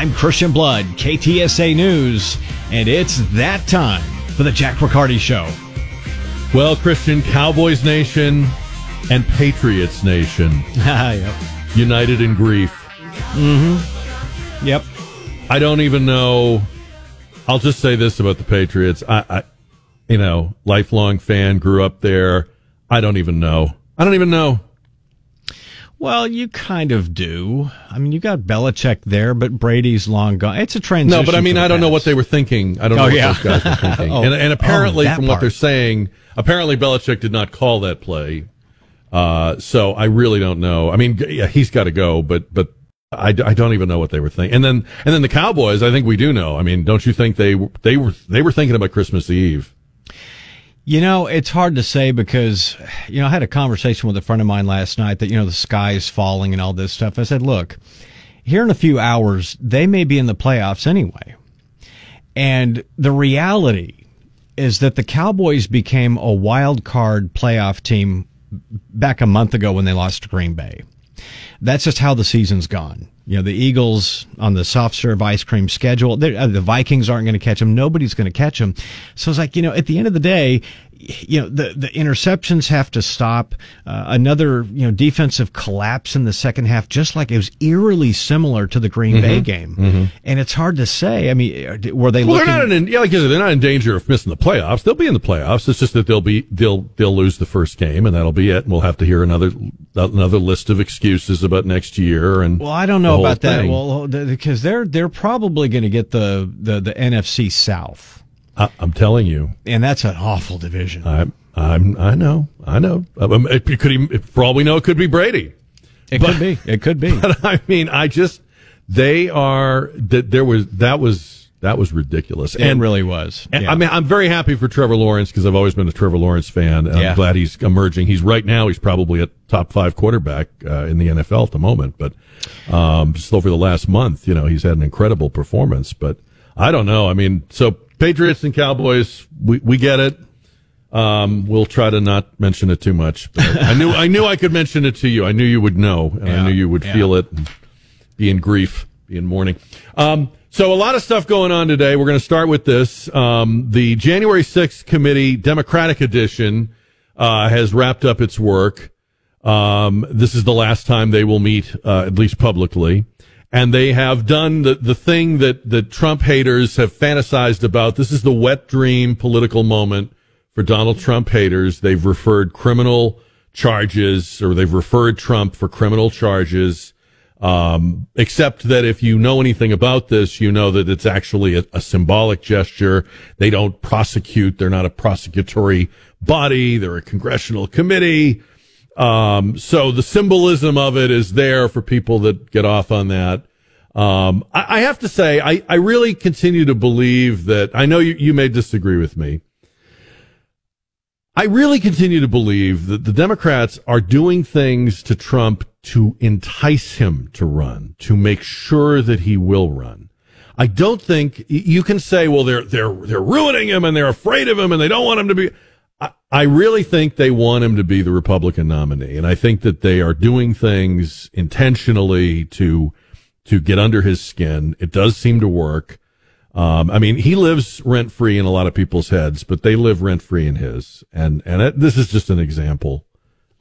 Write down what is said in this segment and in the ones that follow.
I'm Christian Blood, KTSA News, and it's that time for the Jack Riccardi Show. Well, Christian, Cowboys Nation and Patriots Nation yep. united in grief. Mm-hmm. Yep. I don't even know. I'll just say this about the Patriots. I, I you know, lifelong fan, grew up there. I don't even know. I don't even know. Well, you kind of do. I mean, you got Belichick there, but Brady's long gone. It's a transition. No, but I mean, I don't know what they were thinking. I don't know Oh, what yeah. those guys were thinking. Oh, and, and apparently, oh, from what they're saying, apparently Belichick did not call that play. Uh, so I really don't know. I mean, yeah, he's got to go, but but I, I don't even know what they were thinking. And then and then the Cowboys, I think we do know. I mean, don't you think they they were they were thinking about Christmas Eve? You know, it's hard to say because, you know, I had a conversation with a friend of mine last night that, you know, the sky is falling and all this stuff. I said, look, here in a few hours, they may be in the playoffs anyway. And the reality is that the Cowboys became a wild card playoff team back a month ago when they lost to Green Bay. That's just how the season's gone. You know, the Eagles on the soft serve ice cream schedule, uh, the Vikings aren't going to catch them. Nobody's going to catch them. So it's like, you know, at the end of the day, you know, the, the interceptions have to stop. Uh, another, you know, defensive collapse in the second half, just like it was eerily similar to the Green Bay game. And it's hard to say. I mean, were they Well, looking? they're not in yeah, like you said, they're not in danger of missing the playoffs. They'll be in the playoffs. It's just that they'll be they'll they'll lose the first game, and that'll be it. And we'll have to hear another another list of excuses about next year. And Well, I don't know about that. Well, because they're they're probably going to get the, the the NFC South, I, I'm telling you, and that's an awful division. I I'm I know I know. Um, it, it could even, for all we know, it could be Brady. it could be. It could be. But I mean, I just they are that there was that was that was ridiculous. It really was. And, Yeah. I mean, I'm very happy for Trevor Lawrence because I've always been a Trevor Lawrence fan. And Yeah. I'm glad he's emerging. He's right now, he's probably a top five quarterback uh, in the NFL at the moment. But um, just over the last month, you know, he's had an incredible performance. But I don't know. I mean, so Patriots and Cowboys, we, we get it. Um, we'll try to not mention it too much. But I knew I knew I could mention it to you. I knew you would know, and I knew you would Yeah. feel it. And, be in grief, be in mourning. Um, so a lot of stuff going on today. We're going to start with this. Um, the January 6th committee, Democratic edition, uh, has wrapped up its work. Um, this is the last time they will meet, uh, at least publicly. And they have done the, the thing that, that Trump haters have fantasized about. This is the wet dream political moment for Donald Trump haters. They've referred criminal charges or they've referred Trump for criminal charges. Um, except that if you know anything about this, you know that it's actually a, a symbolic gesture. They don't prosecute. They're not a prosecutory body. They're a congressional committee. Um, so the symbolism of it is there for people that get off on that. Um, I, I have to say, I, I really continue to believe that I know you, you may disagree with me. I really continue to believe that the Democrats are doing things to Trump to entice him to run, to make sure that he will run. I don't think you can say, well, they're they're they're ruining him and they're afraid of him and they don't want him to be. I, really think they want him to be the Republican nominee, and I think that they are doing things intentionally to to get under his skin. It does seem to work. Um, I mean, he lives rent free in a lot of people's heads, but they live rent free in his. And and it, this is just an example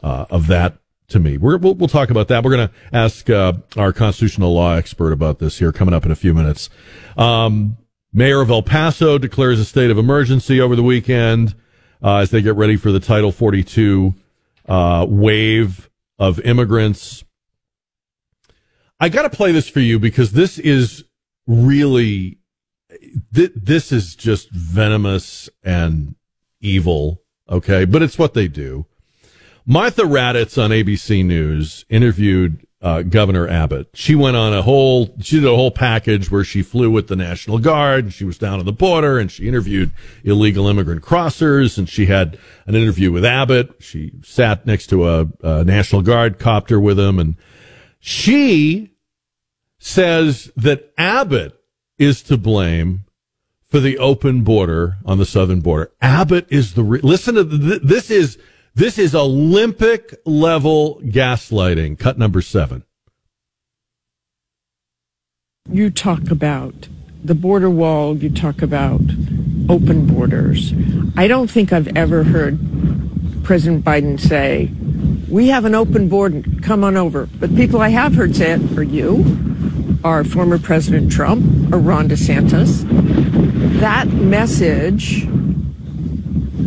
uh, of that to me. We're, we'll we'll talk about that. We're going to ask uh, our constitutional law expert about this here coming up in a few minutes. Um, Mayor of El Paso declares a state of emergency over the weekend uh, as they get ready for the Title 42 uh, wave of immigrants. I got to play this for you because this is really th- this is just venomous and evil. Okay, but it's what they do. Martha Raddatz on ABC News interviewed uh, Governor Abbott. She went on a whole, she did a whole package where she flew with the National Guard. And she was down on the border and she interviewed illegal immigrant crossers. And she had an interview with Abbott. She sat next to a, a National Guard copter with him. And she says that Abbott is to blame for the open border on the southern border. Abbott is the re- listen to th- this is this is Olympic level gaslighting. Cut number seven. you talk about the border wall, you talk about open borders. I don't think I've ever heard President Biden say, we have an open border, come on over. But people I have heard say it are you, are former President Trump, or Ron DeSantis. That message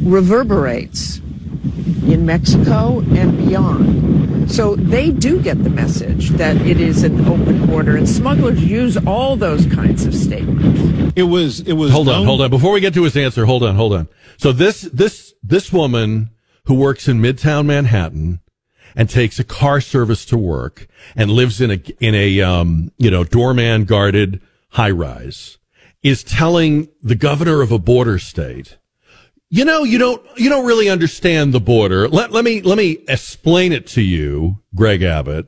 reverberates in Mexico and beyond. So they do get the message that it is an open border, and smugglers use all those kinds of statements. It was. It was. Hold on, hold on. Before we get to his answer, hold on, hold on. So this this this woman who works in Midtown Manhattan and takes a car service to work and lives in a in a um, you know doorman guarded high rise is telling the governor of a border state you know, you don't, you don't really understand the border. Let, let me, let me explain it to you, Greg Abbott.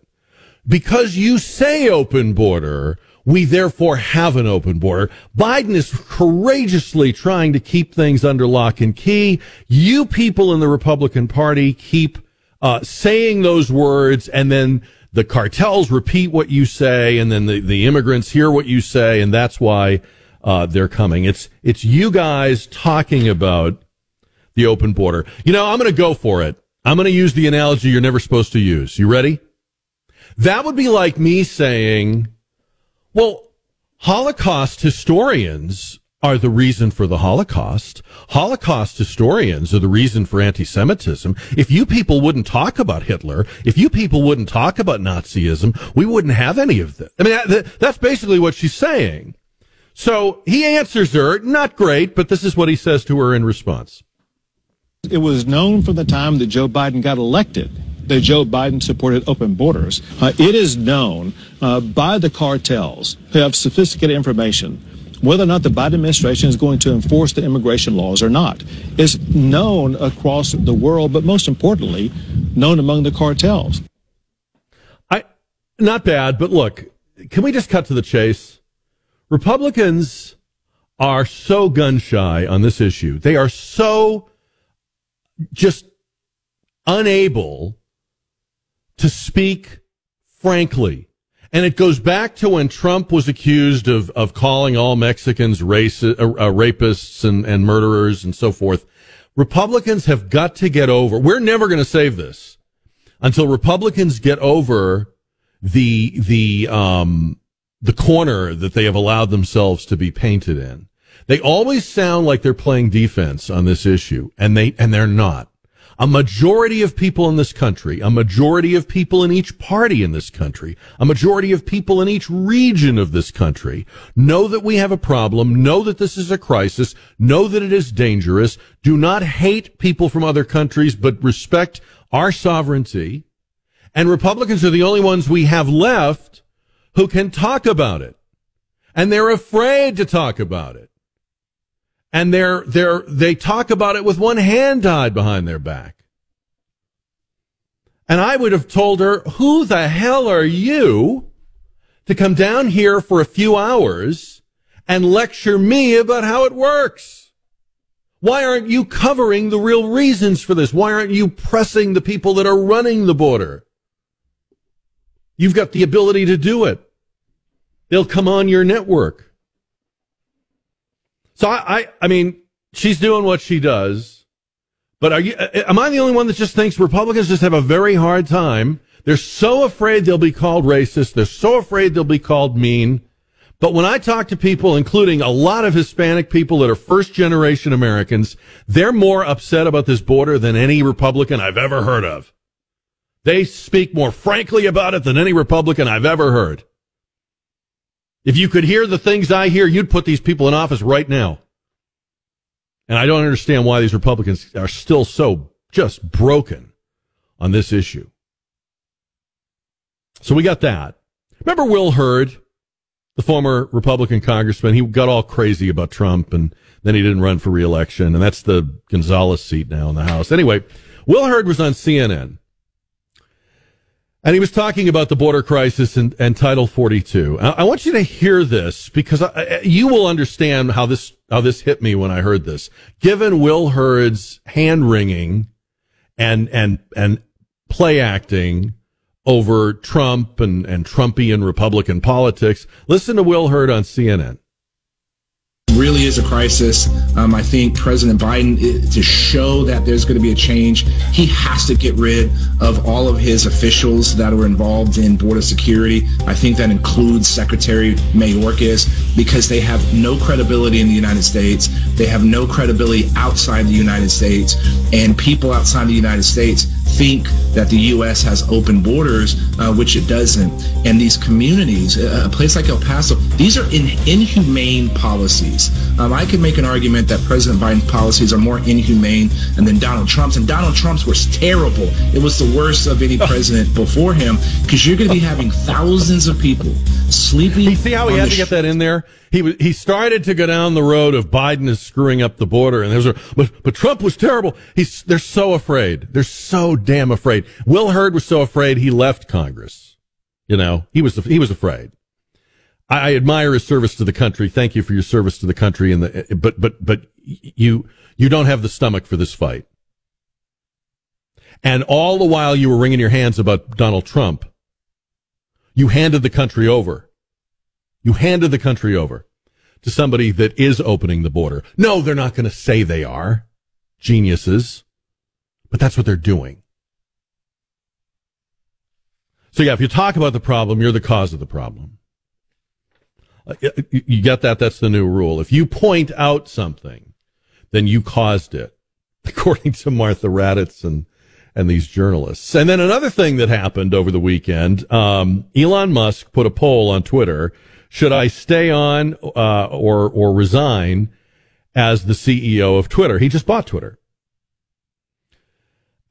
Because you say open border, we therefore have an open border. Biden is courageously trying to keep things under lock and key. You people in the Republican Party keep uh, saying those words, and then the cartels repeat what you say, and then the, the immigrants hear what you say, and that's why uh, they're coming. It's it's you guys talking about the open border. You know, I'm going to go for it. I'm going to use the analogy you're never supposed to use. You ready? That would be like me saying, well, Holocaust historians are the reason for the Holocaust. Holocaust historians are the reason for anti-Semitism. If you people wouldn't talk about Hitler, if you people wouldn't talk about Nazism, we wouldn't have any of this. I mean, that's basically what she's saying. So he answers her, not great, but this is what he says to her in response. It was known from the time that Joe Biden got elected that Joe Biden supported open borders. Uh, it is known uh, by the cartels who have sophisticated information whether or not the Biden administration is going to enforce the immigration laws or not. It's known across the world, but most importantly, known among the cartels. I not bad, but look, can we just cut to the chase? Republicans are so gun shy on this issue. They are so just unable to speak frankly. And it goes back to when Trump was accused of, of calling all Mexicans race, uh, uh, rapists and, and murderers and so forth. Republicans have got to get over. We're never going to save this until Republicans get over the the um the corner that they have allowed themselves to be painted in. They always sound like they're playing defense on this issue, and they and they're not. A majority of people in this country, a majority of people in each party in this country, a majority of people in each region of this country know that we have a problem, know that this is a crisis, know that it is dangerous, do not hate people from other countries, but respect our sovereignty. And Republicans are the only ones we have left who can talk about it. And they're afraid to talk about it and they're they're they talk about it with one hand tied behind their back. And I would have told her, "Who the hell are you to come down here for a few hours and lecture me about how it works?" Why aren't you covering the real reasons for this? Why aren't you pressing the people that are running the border? You've got the ability to do it. They'll come on your network. So I, I, I mean, she's doing what she does. But are you? Uh, am I the only one that just thinks Republicans just have a very hard time? They're so afraid they'll be called racist. They're so afraid they'll be called mean. But when I talk to people, including a lot of Hispanic people that are first generation Americans, they're more upset about this border than any Republican I've ever heard of. They speak more frankly about it than any Republican I've ever heard. If you could hear the things I hear, you'd put these people in office right now. And I don't understand why these Republicans are still so just broken on this issue. So we got that. Remember Will Hurd, the former Republican congressman? He got all crazy about Trump and then he didn't run for reelection. And that's the Gonzales seat now in the House. Anyway, Will Hurd was on CNN and he was talking about the border crisis and, and Title 42. I, I, want you to hear this because I, you will understand how this how this hit me when I heard this. Given Will Hurd's hand wringing and and and play acting over Trump and, and Trumpian Republican politics. Listen to Will Hurd on CNN really is a crisis. Um, I think President Biden, to show that there's going to be a change, he has to get rid of all of his officials that were involved in border security. I think that includes Secretary Mayorkas because they have no credibility in the United States. They have no credibility outside the United States. And people outside the United States think that the U.S. has open borders, uh, which it doesn't. And these communities, a place like El Paso, these are in, inhumane policies. Um, I could make an argument that President Biden's policies are more inhumane than Donald Trump's, and Donald Trump's was terrible. It was the worst of any president before him because you're going to be having thousands of people sleeping. You see how he had to get that in there? He he started to go down the road of Biden is screwing up the border, and there's a but but Trump was terrible. He's they're so afraid. They're so damn afraid. Will Hurd was so afraid he left Congress. You know, he was he was afraid. I, I admire his service to the country. Thank you for your service to the country. And the but but but you you don't have the stomach for this fight. And all the while you were wringing your hands about Donald Trump, you handed the country over. You handed the country over to somebody that is opening the border. No, they're not going to say they are geniuses, but that's what they're doing. So yeah, if you talk about the problem, you're the cause of the problem. Uh, you get that? That's the new rule. If you point out something, then you caused it, according to Martha Raddatz and and these journalists. And then another thing that happened over the weekend, um, Elon Musk put a poll on Twitter: Should I stay on uh, or or resign as the CEO of Twitter? He just bought Twitter.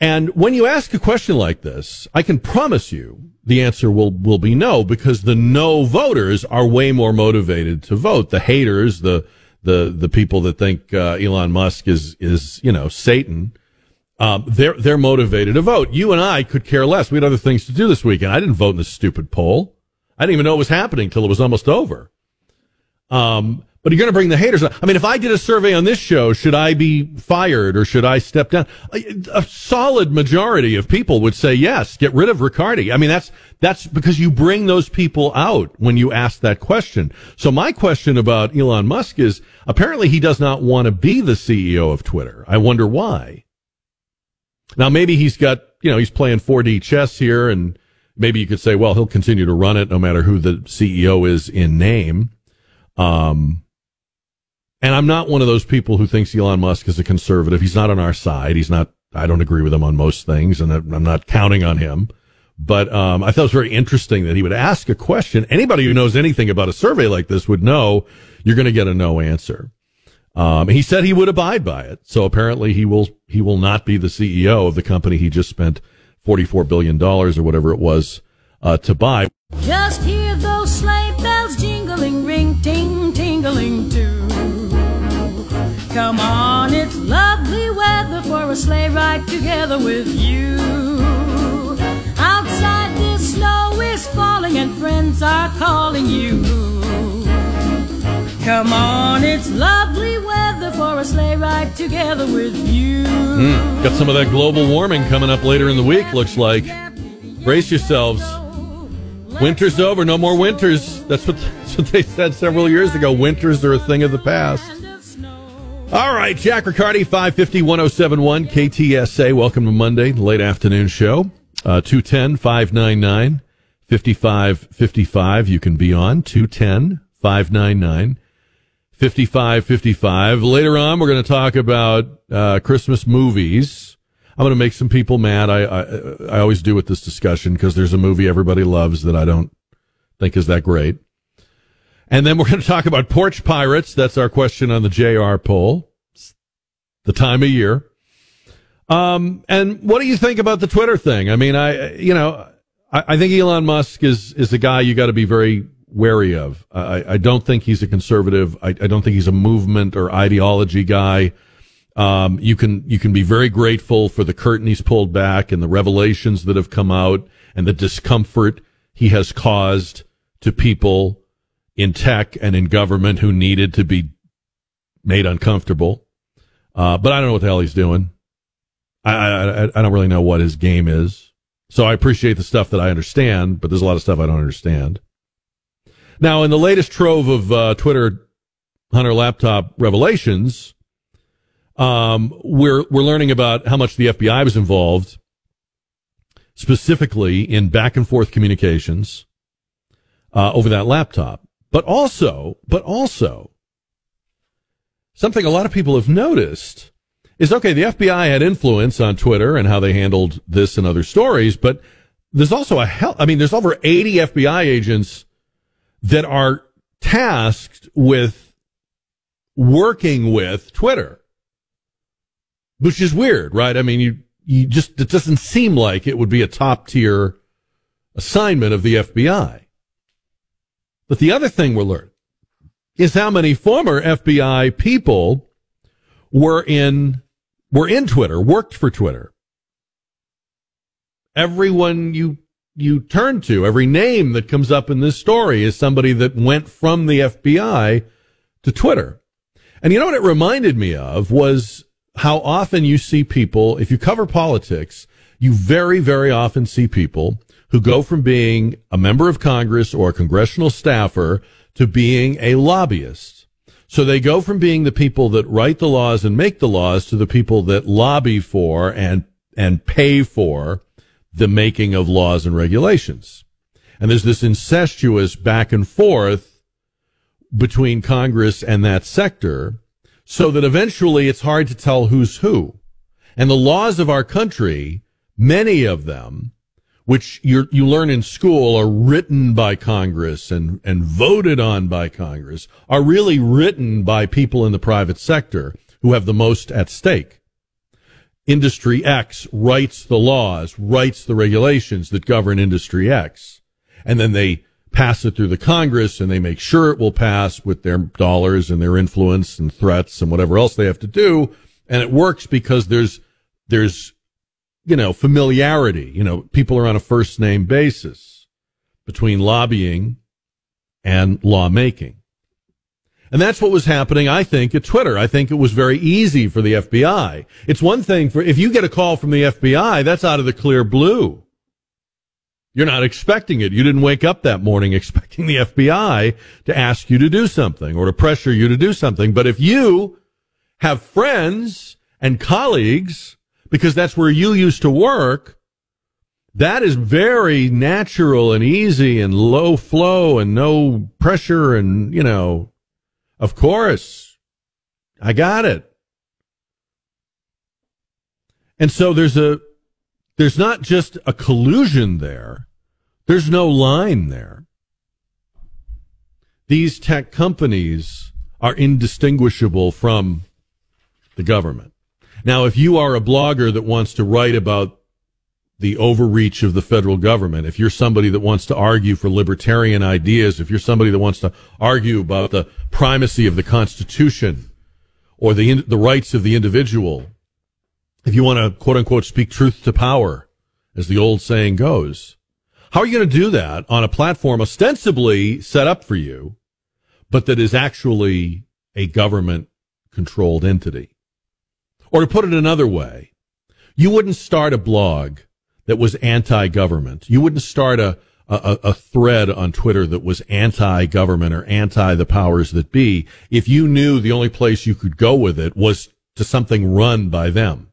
And when you ask a question like this, I can promise you the answer will, will be no because the no voters are way more motivated to vote. The haters, the, the, the people that think uh, Elon Musk is, is, you know, Satan, um, they're, they're motivated to vote. You and I could care less. We had other things to do this weekend. I didn't vote in this stupid poll. I didn't even know it was happening till it was almost over. Um, but you're going to bring the haters. I mean, if I did a survey on this show, should I be fired or should I step down? A, a, solid majority of people would say yes, get rid of Riccardi. I mean, that's, that's because you bring those people out when you ask that question. So my question about Elon Musk is apparently he does not want to be the CEO of Twitter. I wonder why. Now, maybe he's got, you know, he's playing 4D chess here and maybe you could say, well, he'll continue to run it no matter who the CEO is in name. Um, and I'm not one of those people who thinks Elon Musk is a conservative. He's not on our side. He's not, I don't agree with him on most things and I'm not counting on him. But, um, I thought it was very interesting that he would ask a question. Anybody who knows anything about a survey like this would know you're going to get a no answer. Um, he said he would abide by it. So apparently he will, he will not be the CEO of the company he just spent $44 billion or whatever it was, uh, to buy. Just hear those sleigh bells jingling, ring, ting, too. Come on, it's lovely weather for a sleigh ride together with you. Outside the snow is falling and friends are calling you. Come on, it's lovely weather for a sleigh ride together with you. Mm, got some of that global warming coming up later in the week, looks like. Brace yourselves. Winter's over, no more winters. That's what, that's what they said several years ago. Winters are a thing of the past. All right, Jack Riccardi, 550 1071 KTSA. Welcome to Monday, late afternoon show. Uh, 210 599 5555. You can be on 210 599 5555. Later on, we're going to talk about uh, Christmas movies. I'm going to make some people mad. I, I, I always do with this discussion because there's a movie everybody loves that I don't think is that great. And then we're going to talk about porch pirates. That's our question on the JR poll. the time of year. Um, and what do you think about the Twitter thing? I mean, I, you know, I, I think Elon Musk is, is a guy you got to be very wary of. I, I don't think he's a conservative. I, I don't think he's a movement or ideology guy. Um, you can, you can be very grateful for the curtain he's pulled back and the revelations that have come out and the discomfort he has caused to people in tech and in government who needed to be made uncomfortable. Uh, but I don't know what the hell he's doing. I, I, I don't really know what his game is. So I appreciate the stuff that I understand, but there's a lot of stuff I don't understand. Now, in the latest trove of uh, Twitter Hunter laptop revelations, um, we're we're learning about how much the FBI was involved, specifically in back and forth communications uh, over that laptop. But also, but also, something a lot of people have noticed is okay. The FBI had influence on Twitter and how they handled this and other stories, but there's also a hell. I mean, there's over 80 FBI agents that are tasked with working with Twitter, which is weird, right? I mean, you, you just, it doesn't seem like it would be a top tier assignment of the FBI. But the other thing we're learning is how many former FBI people were in, were in Twitter, worked for Twitter. Everyone you you turn to. Every name that comes up in this story is somebody that went from the FBI to Twitter. And you know what it reminded me of was how often you see people, if you cover politics, you very, very often see people who go from being a member of Congress or a congressional staffer to being a lobbyist. So they go from being the people that write the laws and make the laws to the people that lobby for and, and pay for the making of laws and regulations. And there's this incestuous back and forth between Congress and that sector so that eventually it's hard to tell who's who. And the laws of our country, many of them, which you you learn in school are written by Congress and, and voted on by Congress, are really written by people in the private sector who have the most at stake industry X writes the laws, writes the regulations that govern industry X. And then they pass it through the Congress and they make sure it will pass with their dollars and their influence and threats and whatever else they have to do. And it works because there's, there's, you know, familiarity. You know, people are on a first name basis between lobbying and lawmaking. And that's what was happening, I think, at Twitter. I think it was very easy for the FBI. It's one thing for, if you get a call from the FBI, that's out of the clear blue. You're not expecting it. You didn't wake up that morning expecting the FBI to ask you to do something or to pressure you to do something. But if you have friends and colleagues, because that's where you used to work, that is very natural and easy and low flow and no pressure and, you know, of course. I got it. And so there's a, there's not just a collusion there. There's no line there. These tech companies are indistinguishable from the government. Now, if you are a blogger that wants to write about the overreach of the federal government, if you're somebody that wants to argue for libertarian ideas, if you're somebody that wants to argue about the primacy of the Constitution or the, the rights of the individual, if you want to quote unquote speak truth to power, as the old saying goes, how are you going to do that on a platform ostensibly set up for you, but that is actually a government controlled entity? Or to put it another way, you wouldn't start a blog that was anti-government. You wouldn't start a, a, a thread on Twitter that was anti-government or anti the powers that be if you knew the only place you could go with it was to something run by them.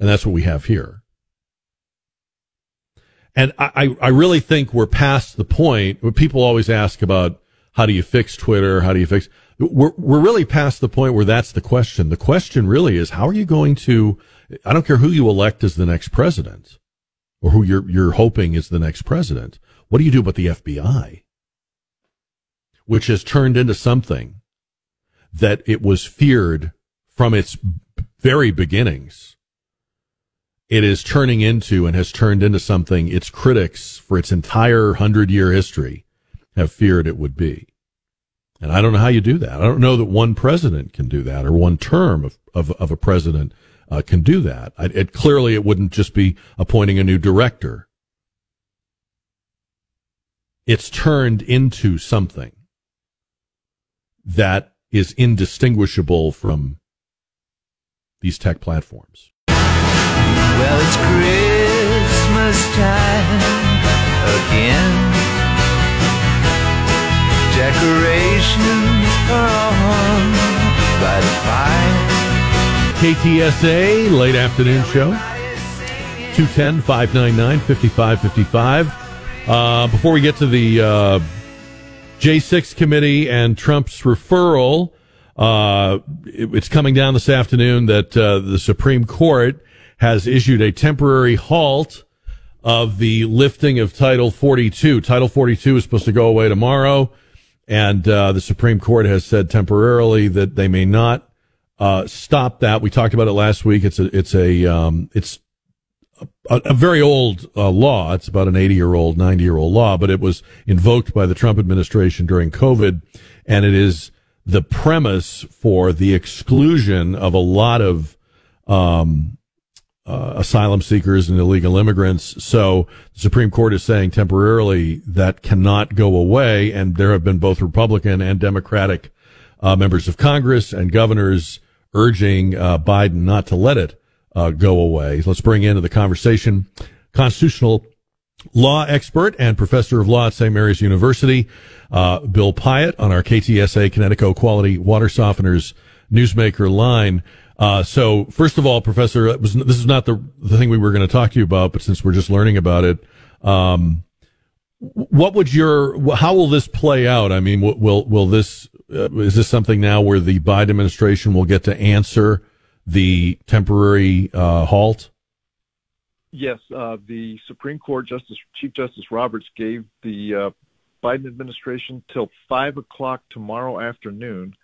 And that's what we have here. And I, I really think we're past the point where people always ask about how do you fix Twitter? How do you fix? We're, we're really past the point where that's the question. The question really is how are you going to I don't care who you elect as the next president or who you're, you're hoping is the next president. What do you do about the FBI? Which has turned into something that it was feared from its very beginnings. It is turning into and has turned into something its critics for its entire hundred year history have feared it would be. And I don't know how you do that. I don't know that one president can do that or one term of, of, of a president uh, can do that. I, it clearly it wouldn't just be appointing a new director. It's turned into something that is indistinguishable from these tech platforms. Well, KTSA late afternoon show. 210 599 5555. Uh, before we get to the uh, J6 committee and Trump's referral, uh, it- it's coming down this afternoon that uh, the Supreme Court has issued a temporary halt of the lifting of Title 42. Title 42 is supposed to go away tomorrow, and uh, the Supreme Court has said temporarily that they may not uh, stop that. We talked about it last week. It's a it's a um, it's a, a very old uh, law. It's about an 80 year old, 90 year old law, but it was invoked by the Trump administration during COVID. And it is the premise for the exclusion of a lot of, um, uh, asylum seekers and illegal immigrants. So the Supreme Court is saying temporarily that cannot go away. And there have been both Republican and Democratic uh, members of Congress and governors urging uh, Biden not to let it uh, go away. Let's bring into the conversation constitutional law expert and professor of law at St. Mary's University, uh, Bill Piatt, on our KTSA Kinetico Quality Water Softeners newsmaker line. Uh, so first of all, professor, was, this is not the, the thing we were going to talk to you about, but since we're just learning about it, um, what would your, how will this play out? I mean, will, will, will this, uh, is this something now where the Biden administration will get to answer the temporary, uh, halt? Yes, uh, the Supreme Court Justice Chief Justice Roberts gave the uh, Biden administration till five o'clock tomorrow afternoon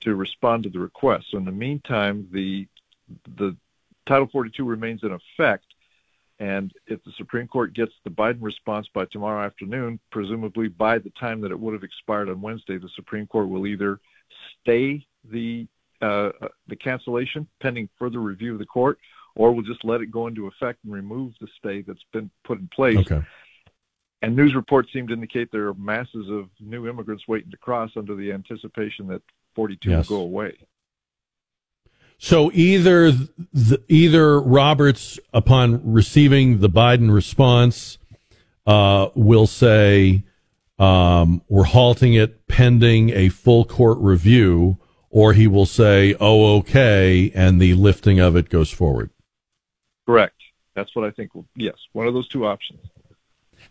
to respond to the request. So in the meantime, the the Title 42 remains in effect, and if the Supreme Court gets the Biden response by tomorrow afternoon, presumably by the time that it would have expired on Wednesday, the Supreme Court will either stay the uh, the cancellation pending further review of the court, or we'll just let it go into effect and remove the stay that's been put in place. Okay. And news reports seem to indicate there are masses of new immigrants waiting to cross under the anticipation that 42 Yes. will go away. So either th- either Roberts, upon receiving the Biden response, uh, will say um, we're halting it pending a full court review, or he will say, "Oh, okay," and the lifting of it goes forward. Correct. That's what I think. Yes, one of those two options.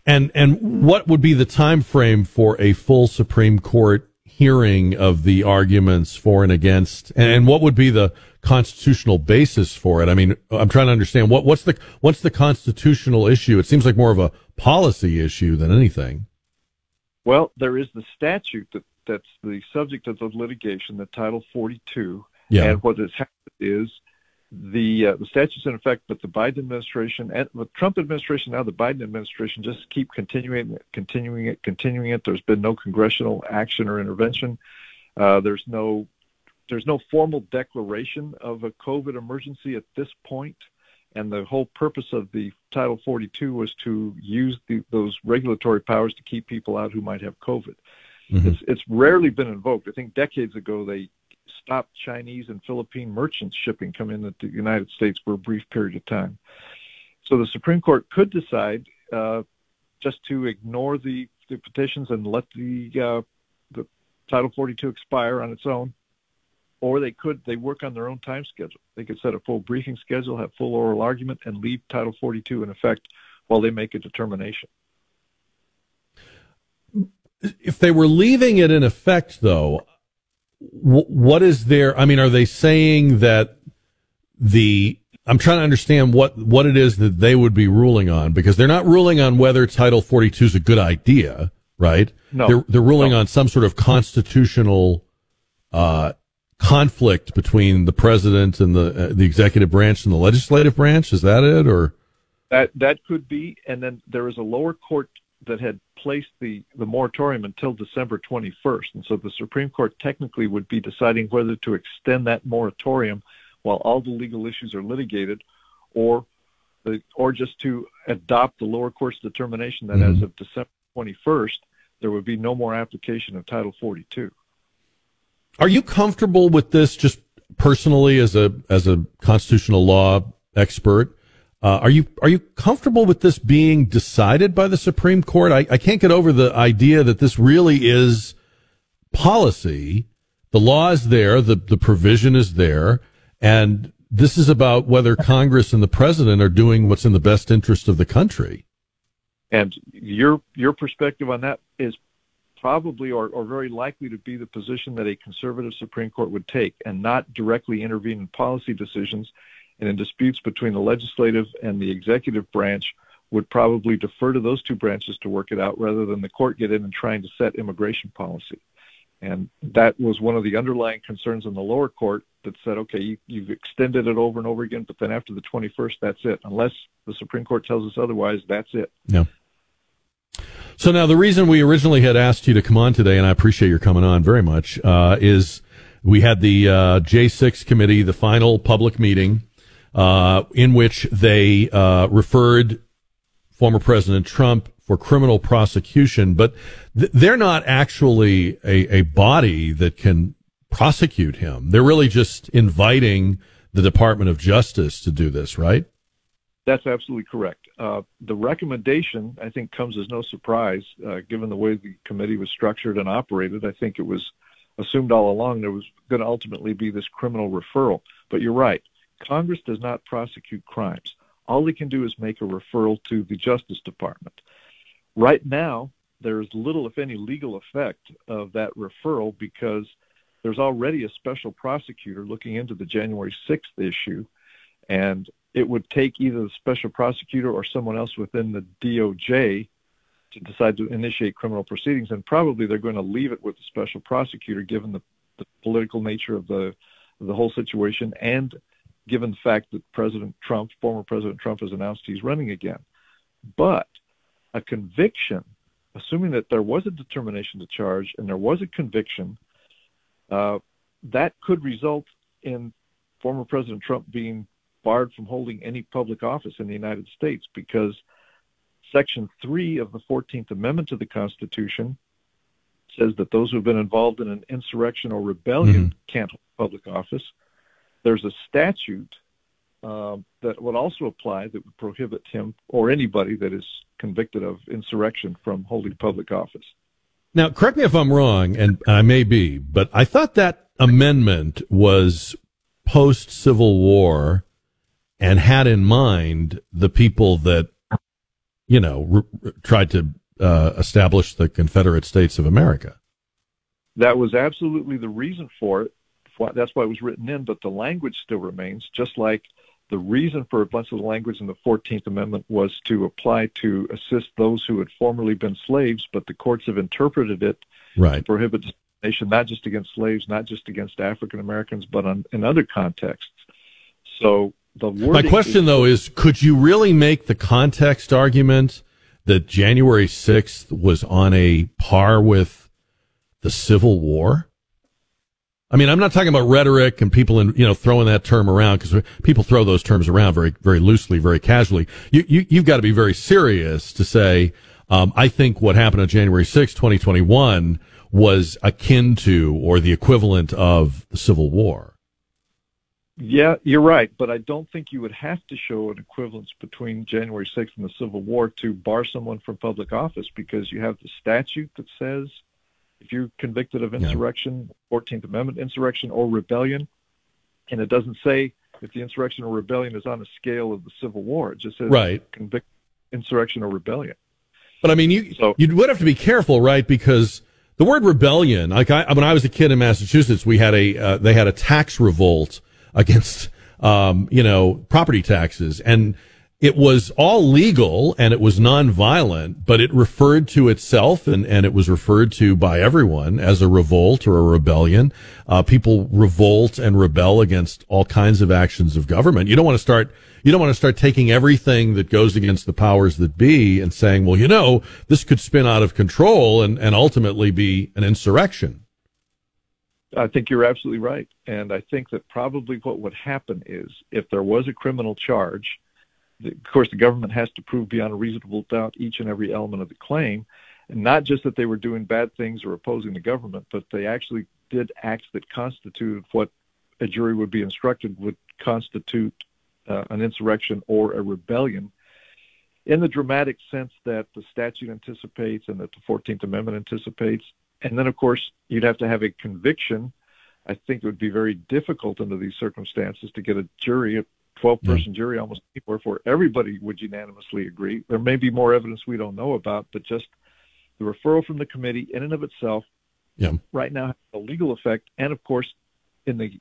And and what would be the time frame for a full Supreme Court hearing of the arguments for and against, and what would be the constitutional basis for it? I mean, I'm trying to understand what what's the what's the constitutional issue? It seems like more of a policy issue than anything. Well, there is the statute that that's the subject of the litigation, the Title 42. Yeah. And what has happened is the uh, the statute's in effect, but the Biden administration and the Trump administration now the Biden administration just keep continuing it, continuing it, continuing it. There's been no congressional action or intervention. Uh, there's no there's no formal declaration of a COVID emergency at this point, and the whole purpose of the Title 42 was to use the, those regulatory powers to keep people out who might have COVID. It's it's rarely been invoked. I think decades ago they stopped Chinese and Philippine merchants shipping come in to the United States for a brief period of time. So the Supreme Court could decide uh, just to ignore the, the petitions and let the uh, the Title 42 expire on its own, or they could they work on their own time schedule. They could set a full briefing schedule, have full oral argument, and leave Title 42 in effect while they make a determination. If they were leaving it in effect, though, wh- what is their? I mean, are they saying that the? I'm trying to understand what what it is that they would be ruling on because they're not ruling on whether Title 42 is a good idea, right? No. they're they're ruling No. on some sort of constitutional uh, conflict between the president and the uh, the executive branch and the legislative branch. Is that it, or That that could be, and then there is a lower court that had placed the the moratorium until December 21st, and so the Supreme Court technically would be deciding whether to extend that moratorium while all the legal issues are litigated, or the, or just to adopt the lower court's determination that as of December 21st there would be no more application of Title 42. Are you comfortable with this just personally as a as a constitutional law expert? Uh, are you are you comfortable with this being decided by the Supreme Court? I, I can't get over the idea that this really is policy. The law is there, the the provision is there, and this is about whether Congress and the president are doing what's in the best interest of the country. And your your perspective on that is probably or, or very likely to be the position that a conservative Supreme Court would take and not directly intervene in policy decisions and in disputes between the legislative and the executive branch would probably defer to those two branches to work it out rather than the court get in and trying to set immigration policy. And that was one of the underlying concerns in the lower court that said, okay, you, you've extended it over and over again, but then after the 21st, that's it. Unless the Supreme Court tells us otherwise, that's it. Yeah. So now the reason we originally had asked you to come on today, and I appreciate your coming on very much, uh, is we had the uh, J6 committee, the final public meeting uh, in which they uh, referred former President Trump for criminal prosecution, but th- they're not actually a, a body that can prosecute him. They're really just inviting the Department of Justice to do this, right? That's absolutely correct. Uh, the recommendation, I think, comes as no surprise, uh, given the way the committee was structured and operated. I think it was assumed all along there was going to ultimately be this criminal referral. But you're right. Congress does not prosecute crimes. All they can do is make a referral to the Justice Department. Right now, there is little, if any, legal effect of that referral because there's already a special prosecutor looking into the January 6th issue, and it would take either the special prosecutor or someone else within the DOJ to decide to initiate criminal proceedings, and probably they're going to leave it with the special prosecutor given the, the political nature of the the whole situation and given the fact that President Trump, former President Trump, has announced he's running again. But a conviction, assuming that there was a determination to charge and there was a conviction, uh, that could result in former President Trump being barred from holding any public office in the United States because Section 3 of the 14th Amendment to the Constitution says that those who have been involved in an insurrection or rebellion mm-hmm. can't hold public office. There's a statute uh, that would also apply that would prohibit him or anybody that is convicted of insurrection from holding public office. Now, correct me if I'm wrong, and I may be, but I thought that amendment was post Civil War and had in mind the people that, you know, re- tried to uh, establish the Confederate States of America. That was absolutely the reason for it that's why it was written in, but the language still remains, just like the reason for a bunch of the language in the 14th Amendment was to apply to assist those who had formerly been slaves, but the courts have interpreted it right. to prohibit discrimination not just against slaves, not just against African Americans, but on, in other contexts. So the My question, is, though, is could you really make the context argument that January 6th was on a par with the Civil War? I mean, I'm not talking about rhetoric and people in, you know, throwing that term around because people throw those terms around very, very loosely, very casually. You, you, you've got to be very serious to say, um, I think what happened on January 6, 2021 was akin to or the equivalent of the Civil War. Yeah, you're right, but I don't think you would have to show an equivalence between January 6th and the Civil War to bar someone from public office because you have the statute that says if you're convicted of insurrection, yeah. 14th Amendment insurrection or rebellion, and it doesn't say if the insurrection or rebellion is on a scale of the Civil War. It just says right. convict insurrection or rebellion. But I mean, you so, you would have to be careful, right? Because the word rebellion, like I, when I was a kid in Massachusetts, we had a uh, they had a tax revolt against um, you know property taxes, and it was all legal and it was nonviolent, but it referred to itself and, and it was referred to by everyone as a revolt or a rebellion. Uh, people revolt and rebel against all kinds of actions of government. You don't want to start, you don't want to start taking everything that goes against the powers that be and saying, well, you know, this could spin out of control and, and ultimately be an insurrection. I think you're absolutely right. And I think that probably what would happen is if there was a criminal charge, of course, the government has to prove beyond a reasonable doubt each and every element of the claim, and not just that they were doing bad things or opposing the government, but they actually did acts that constituted what a jury would be instructed would constitute uh, an insurrection or a rebellion in the dramatic sense that the statute anticipates and that the 14th Amendment anticipates. And then, of course, you'd have to have a conviction. I think it would be very difficult under these circumstances to get a jury, a 12 person jury, almost anywhere where everybody would unanimously agree. There may be more evidence we don't know about, but just the referral from the committee in and of itself Yeah. right now has a legal effect. And of course, in the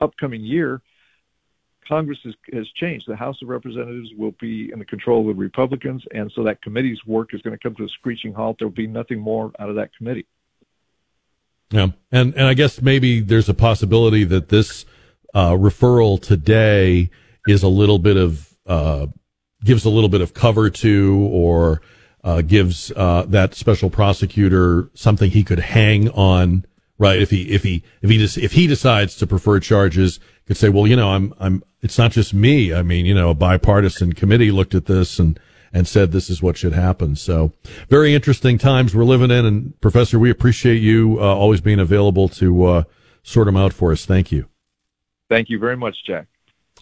upcoming year, Congress has, has changed. The House of Representatives will be in the control of the Republicans, and so that committee's work is going to come to a screeching halt. There will be nothing more out of that committee. Yeah, and and I guess maybe there's a possibility that this uh, referral today is a little bit of uh, gives a little bit of cover to, or uh, gives uh, that special prosecutor something he could hang on. Right, if he if he if he just if he decides to prefer charges, could say, well, you know, I'm I'm. It's not just me. I mean, you know, a bipartisan committee looked at this and and said this is what should happen. So, very interesting times we're living in. And Professor, we appreciate you uh, always being available to uh, sort them out for us. Thank you. Thank you very much, Jack.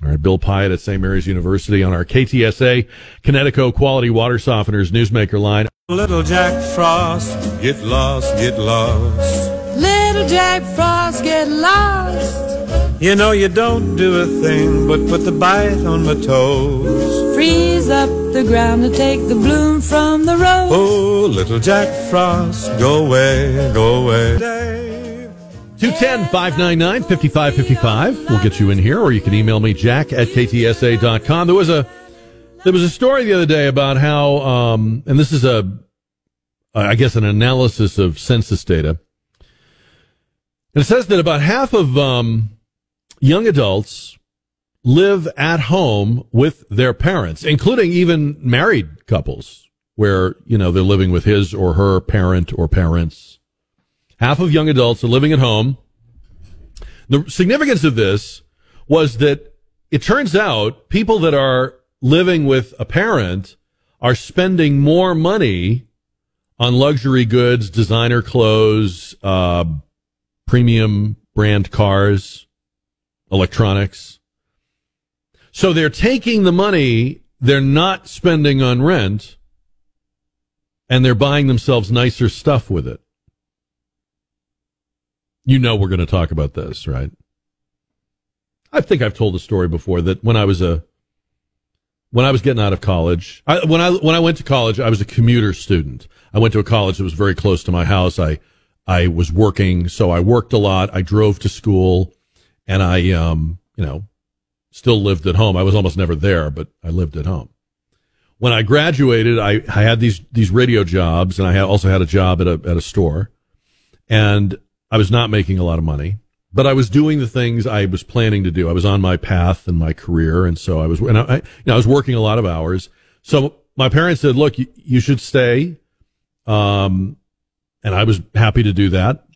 All right, Bill Piatt at St. Mary's University on our KTSA Kinetico Quality Water Softeners Newsmaker line. Little Jack Frost, get lost, get lost. Little Jack Frost get lost. You know you don't do a thing but put the bite on my toes. Freeze up the ground to take the bloom from the rose. Oh, little Jack Frost, go away, go away. Dave. 210 599 5555. We'll get you in here, or you can email me, jack at ktsa.com. There was a there was a story the other day about how, um, and this is a, I guess, an analysis of census data. And it says that about half of um, young adults live at home with their parents, including even married couples where, you know, they're living with his or her parent or parents. Half of young adults are living at home. The significance of this was that it turns out people that are living with a parent are spending more money on luxury goods, designer clothes, uh, premium brand cars, electronics. So they're taking the money they're not spending on rent and they're buying themselves nicer stuff with it. You know we're going to talk about this, right? I think I've told the story before that when I was a when I was getting out of college, I, when I when I went to college, I was a commuter student. I went to a college that was very close to my house. I I was working, so I worked a lot. I drove to school, and I um you know still lived at home. I was almost never there, but I lived at home. When I graduated, I, I had these these radio jobs, and I had, also had a job at a at a store, and I was not making a lot of money, but I was doing the things I was planning to do. I was on my path in my career, and so I was and I, you know, I was working a lot of hours. So my parents said, "Look, you, you should stay," um, and I was happy to do that.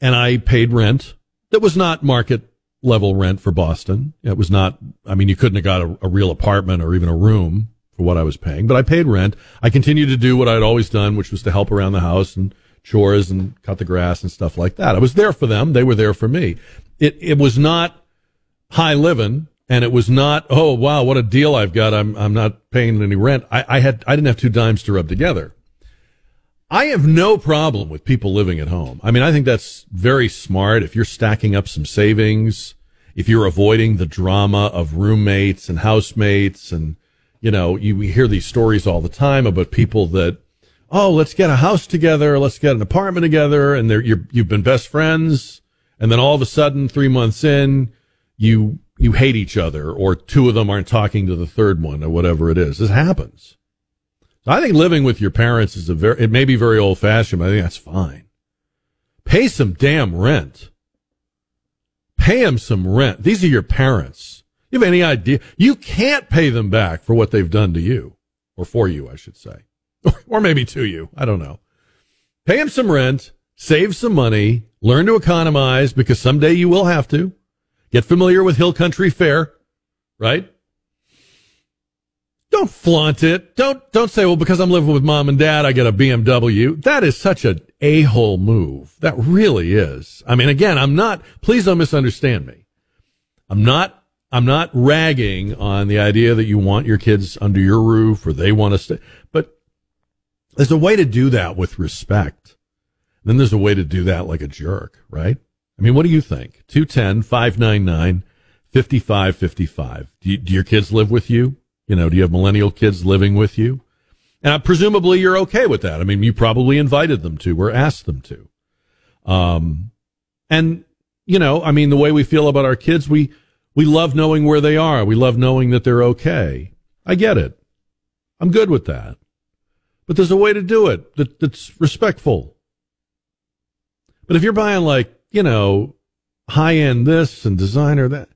And I paid rent that was not market level rent for Boston. It was not, I mean, you couldn't have got a, a, real apartment or even a room for what I was paying, but I paid rent. I continued to do what I'd always done, which was to help around the house and chores and cut the grass and stuff like that. I was there for them. They were there for me. It, it was not high living and it was not, oh, wow, what a deal I've got. I'm, I'm not paying any rent. I, I had, I didn't have two dimes to rub together. I have no problem with people living at home. I mean, I think that's very smart. If you're stacking up some savings, if you're avoiding the drama of roommates and housemates, and you know, you hear these stories all the time about people that, oh, let's get a house together, let's get an apartment together, and they're you're, you've been best friends, and then all of a sudden, three months in, you you hate each other, or two of them aren't talking to the third one, or whatever it is. This happens. I think living with your parents is a very, it may be very old fashioned, but I think that's fine. Pay some damn rent. Pay them some rent. These are your parents. You have any idea? You can't pay them back for what they've done to you, or for you, I should say, or maybe to you. I don't know. Pay them some rent, save some money, learn to economize because someday you will have to. Get familiar with Hill Country Fare, right? Don't flaunt it. Don't don't say, well, because I'm living with mom and dad, I get a BMW. That is such a a hole move. That really is. I mean, again, I'm not. Please don't misunderstand me. I'm not I'm not ragging on the idea that you want your kids under your roof or they want to stay, but there's a way to do that with respect. Then there's a way to do that like a jerk, right? I mean, what do you think? 210 599 5555. Do do your kids live with you? You know, do you have millennial kids living with you? And presumably you're okay with that. I mean, you probably invited them to or asked them to. Um, and you know, I mean, the way we feel about our kids, we, we love knowing where they are. We love knowing that they're okay. I get it. I'm good with that. But there's a way to do it that, that's respectful. But if you're buying like, you know, high end this and designer that,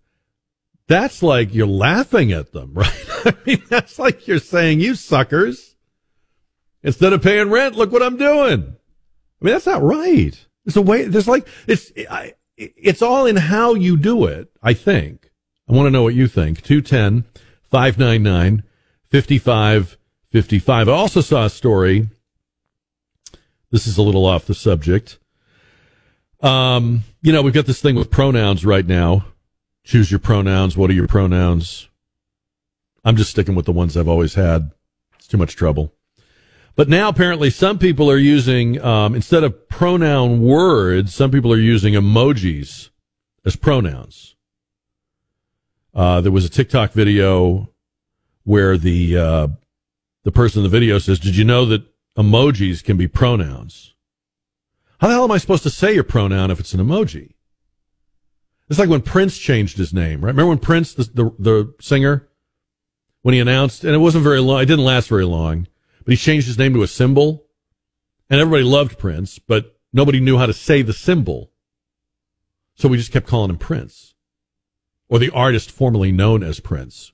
that's like you're laughing at them, right? I mean, that's like you're saying, you suckers. Instead of paying rent, look what I'm doing. I mean, that's not right. There's a way, there's like, it's, I, it's all in how you do it, I think. I want to know what you think. 210 599 5555. I also saw a story. This is a little off the subject. Um, you know, we've got this thing with pronouns right now. Choose your pronouns. What are your pronouns? I'm just sticking with the ones I've always had. It's too much trouble. But now apparently some people are using, um, instead of pronoun words, some people are using emojis as pronouns. Uh, there was a TikTok video where the, uh, the person in the video says, did you know that emojis can be pronouns? How the hell am I supposed to say your pronoun if it's an emoji? It's like when Prince changed his name, right? Remember when Prince, the, the, the singer, when he announced, and it wasn't very long, it didn't last very long but he changed his name to a symbol. And everybody loved Prince, but nobody knew how to say the symbol. So we just kept calling him Prince. Or the artist formerly known as Prince,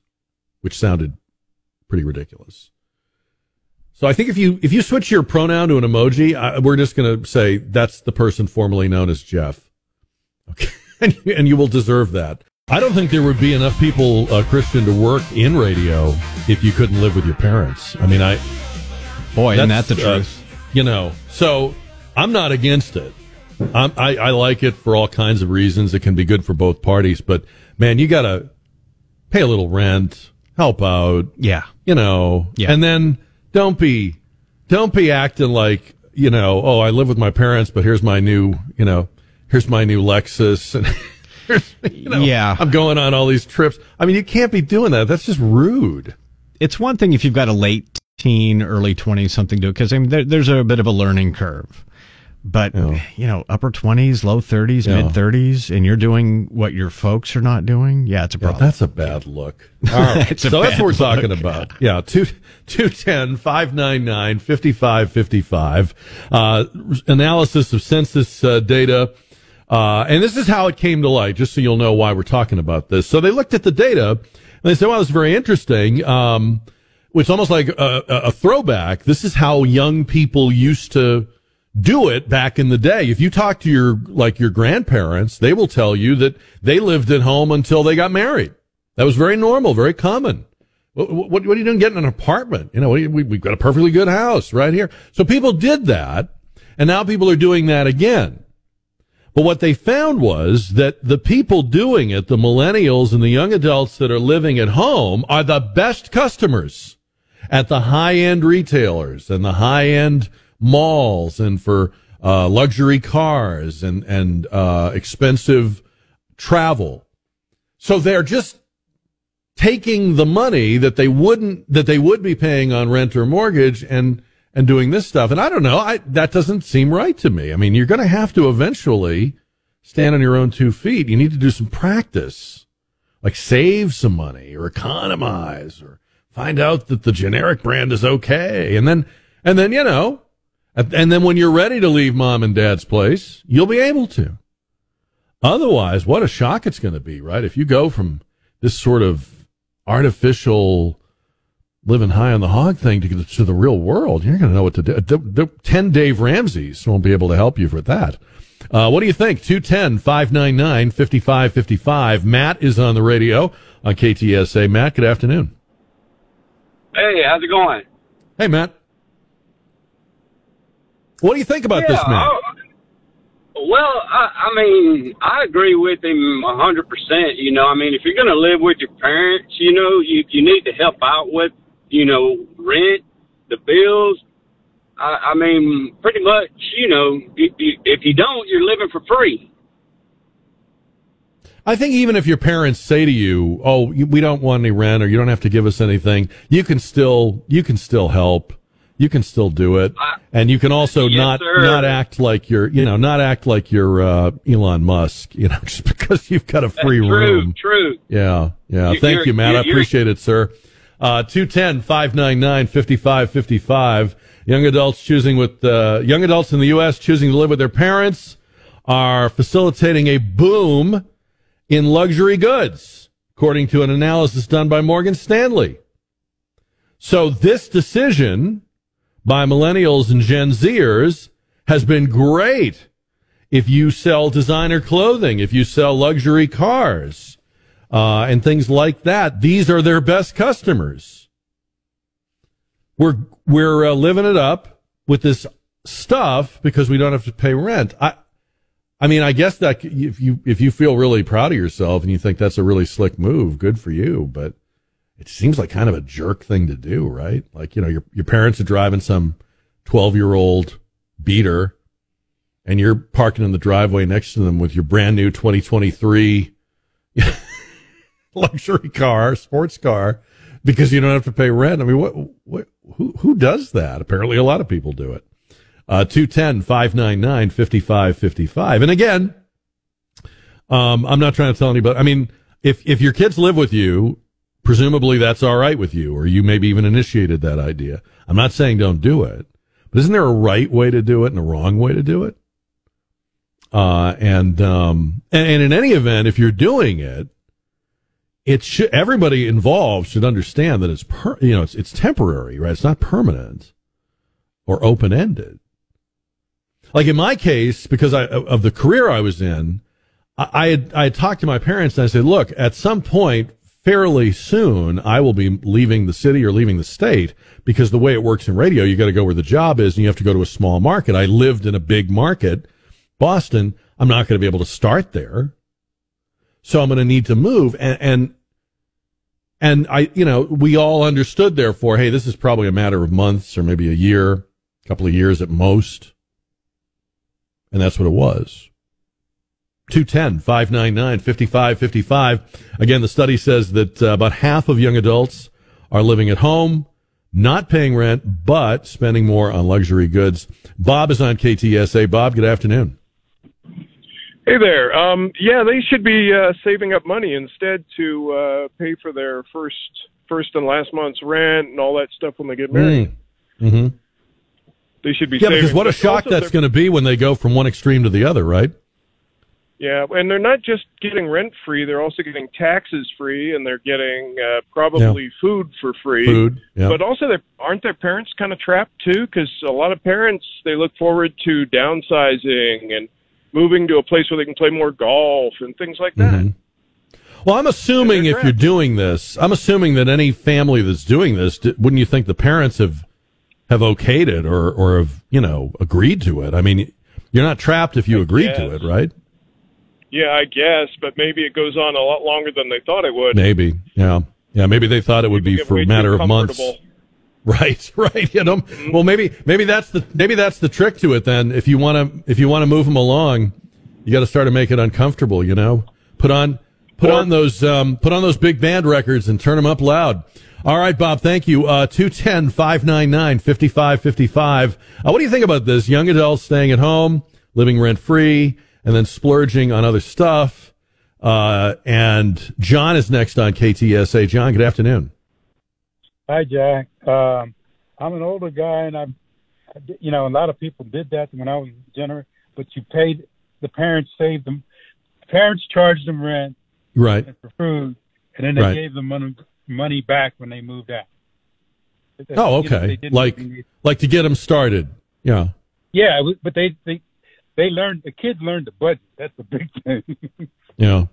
which sounded pretty ridiculous. So I think if you if you switch your pronoun to an emoji, I, we're just going to say that's the person formerly known as Jeff. Okay, and, you, and you will deserve that. I don't think there would be enough people, uh, Christian, to work in radio if you couldn't live with your parents. I mean, I Boy, isn't that the uh, truth? you know, so I'm not against it. I'm, I, I like it for all kinds of reasons. It can be good for both parties, but man, you got to pay a little rent, help out. Yeah. You know, Yeah. and then don't be, don't be acting like, you know, oh, I live with my parents, but here's my new, you know, here's my new Lexus and you know, Yeah. I'm going on all these trips. I mean, you can't be doing that. That's just rude. It's one thing if you've got a late teen, early 20s, something to it, because I mean, there, there's a bit of a learning curve. But, you know, upper 20s, low 30s, Yeah. mid 30s, and you're doing what your folks are not doing, yeah, it's a Yeah, problem. that's a bad look. All right. So that's what we're talking about. Yeah. Two, 210 599 5555. Uh, analysis of census uh, data. Uh, and this is how it came to light, just so you'll know why we're talking about this. So they looked at the data and they said, well, it's very interesting. Um, it's almost like a, a throwback. This is how young people used to do it back in the day. If you talk to your, like your grandparents, they will tell you that they lived at home until they got married. That was very normal, very common. What, what, what are you doing getting an apartment? You know, we- we've got a perfectly good house right here. So people did that. And now people are doing that again. But what they found was that the people doing it, the millennials and the young adults that are living at home are the best customers at the high end retailers and the high end malls and for uh, luxury cars and, and uh, expensive travel. So they're just taking the money that they wouldn't that they would be paying on rent or mortgage and and doing this stuff. And I don't know, I that doesn't seem right to me. I mean, you're going to have to eventually stand on your own two feet. You need to do some practice, like save some money or economize or find out that the generic brand is okay, and then and then you know, and then when you're ready to leave mom and dad's place, you'll be able to. Otherwise, what a shock it's going to be, right? If you go from this sort of artificial living high on the hog thing to, get to the real world, you're going to know what to do. The, the 10 Dave Ramseys won't be able to help you for that. Uh, what do you think? 210 599 5555. Matt is on the radio on KTSA. Matt, good afternoon. Hey, how's it going? Hey, Matt. What do you think about yeah, this, Matt? I- Well, I, I mean, I agree with him a hundred percent. You know, I mean, if you're going to live with your parents, you know, you you need to help out with, you know, rent, the bills. I, I mean, pretty much, you know, if you, if you don't, you're living for free. I think even if your parents say to you, "Oh, we don't want any rent, or you don't have to give us anything," you can still you can still help. You can still do it, and you can also Yes, not sir. not act like you're you know not act like you're uh, Elon Musk. You know, just because you've got a free True, room. true. Yeah, yeah. You- Thank you're- Matt. I appreciate it, sir. Uh, 210 599 5555. Young adults choosing with, uh, young adults in the U.S. choosing to live with their parents are facilitating a boom in luxury goods, according to an analysis done by Morgan Stanley. So this decision by millennials and Gen Zers has been great if you sell designer clothing, if you sell luxury cars, uh, and things like that. These are their best customers. We're we're uh, living it up with this stuff because we don't have to pay rent. I I mean, I guess that if you if you feel really proud of yourself and you think that's a really slick move, good for you. But it seems like kind of a jerk thing to do, right? Like you know, your your parents are driving some twelve year old beater, and you're parking in the driveway next to them with your brand new 2023 luxury car, sports car, because you don't have to pay rent. I mean, what, what, who, who does that? Apparently a lot of people do it. Uh, 210 599 5555. And again, um, I'm not trying to tell anybody. I mean, if, if your kids live with you, presumably that's all right with you, or you maybe even initiated that idea. I'm not saying don't do it, but isn't there a right way to do it and a wrong way to do it? Uh, and, um, and, and in any event, if you're doing it, it should, everybody involved should understand that it's per, you know, it's, it's temporary, right? It's not permanent or open ended. Like in my case, because I, of the career I was in, I, had, I had talked to my parents and I said, look, at some point, fairly soon, I will be leaving the city or leaving the state because the way it works in radio, you got to go where the job is and you have to go to a small market. I lived in a big market, Boston. I'm not going to be able to start there. So I'm going to need to move. And, and, and I, you know, we all understood therefore, hey, this is probably a matter of months or maybe a year, a couple of years at most. And that's what it was. 210 599 5555. Again, the study says that uh, about half of young adults are living at home, not paying rent, but spending more on luxury goods. Bob is on KTSA. Bob, good afternoon. Hey there. Um, yeah, they should be uh, saving up money instead to uh, pay for their first first and last month's rent and all that stuff when they get married. Mm-hmm. They should be Yeah, saving. because what a shock also that's going to be when they go from one extreme to the other, right? Yeah, and they're not just getting rent free; they're also getting taxes free, and they're getting uh, probably food for free. Food, yeah. But also, aren't their parents kind of trapped too? Because a lot of parents they look forward to downsizing and moving to a place where they can play more golf and things like that. Mhm. Well, I'm assuming if you're doing this, I'm assuming that any family that's doing this, wouldn't you think the parents have have okayed it or or have you know agreed to it? I mean, you're not trapped if you agreed to it, right? Yeah, I guess, but maybe it goes on a lot longer than they thought it would. Maybe, yeah, yeah. Maybe they thought it would be for a matter of months. Right, right. You know, well, maybe maybe that's the maybe that's the trick to it. Then, if you want to if you want to move them along, you got to start to make it uncomfortable. You know, put on put on those um, put on those big band records and turn them up loud. All right, Bob. Thank you. Uh, 210 599 5555. Uh, What do you think about this? Young adults staying at home, living rent free, and then splurging on other stuff. Uh, and John is next on KTSA. John, good afternoon. Hi, Jack. Um, I'm an older guy, and I'm, you know, a lot of people did that when I was younger. But you paid the parents saved them. Parents charged them rent Right. for food, and then they Right. gave them money money back when they moved out. Oh, You know, okay. Like, like to get them started. Yeah. yeah, but they they they learned the kids learned the budget. That's the big thing. Yeah.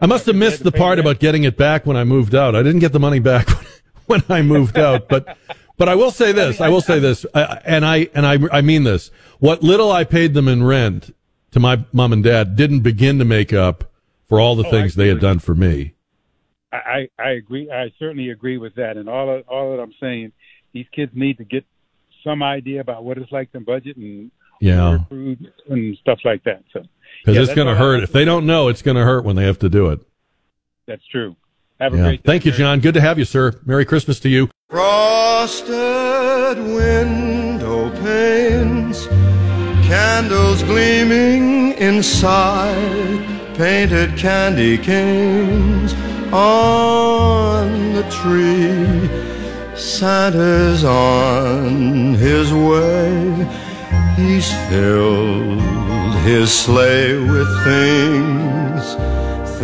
I must have missed the part about getting it back when I moved out. I didn't get the money back when I moved out, but but I will say this. I will say this, I, and I and I I mean this. What little I paid them in rent to my mom and dad didn't begin to make up for all the Oh, things they had done for me. I, I I agree. I certainly agree with that. And all of, all that I'm saying, these kids need to get some idea about what it's like to budget and Yeah. food and stuff like that. So Because yeah, it's going to hurt. If they don't know, it's going to hurt when they have to do it. That's true. Have a Yeah. great day. Thank you, John. Good to have you, sir. Merry Christmas to you. Frosted window panes, candles gleaming inside, painted candy canes on the tree. Santa's on his way. He's filled his sleigh with things,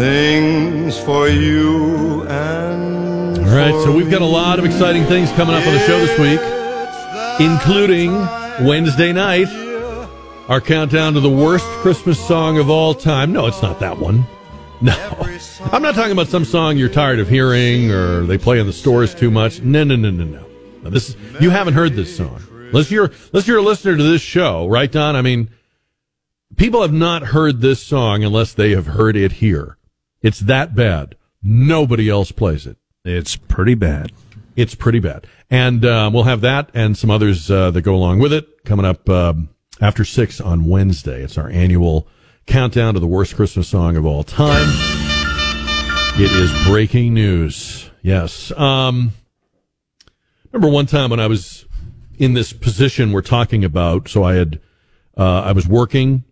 things for you and All right, so we've got a lot of exciting things coming up on the show this week, including Wednesday night, our countdown to the worst Christmas song of all time. No, it's not that one. No. I'm not talking about some song you're tired of hearing or they play in the stores too much. No, no, no, no, no. this is, you haven't heard this song. Unless you're, unless you're a listener to this show, right, Don? I mean, people have not heard this song unless they have heard it here. It's that bad. Nobody else plays it. It's pretty bad. It's pretty bad. And uh, we'll have that and some others uh, that go along with it coming up um, after six on Wednesday. It's our annual countdown to the worst Christmas song of all time. It is breaking news. Yes. Um, remember one time when I was in this position we're talking about. So I had, uh, I was working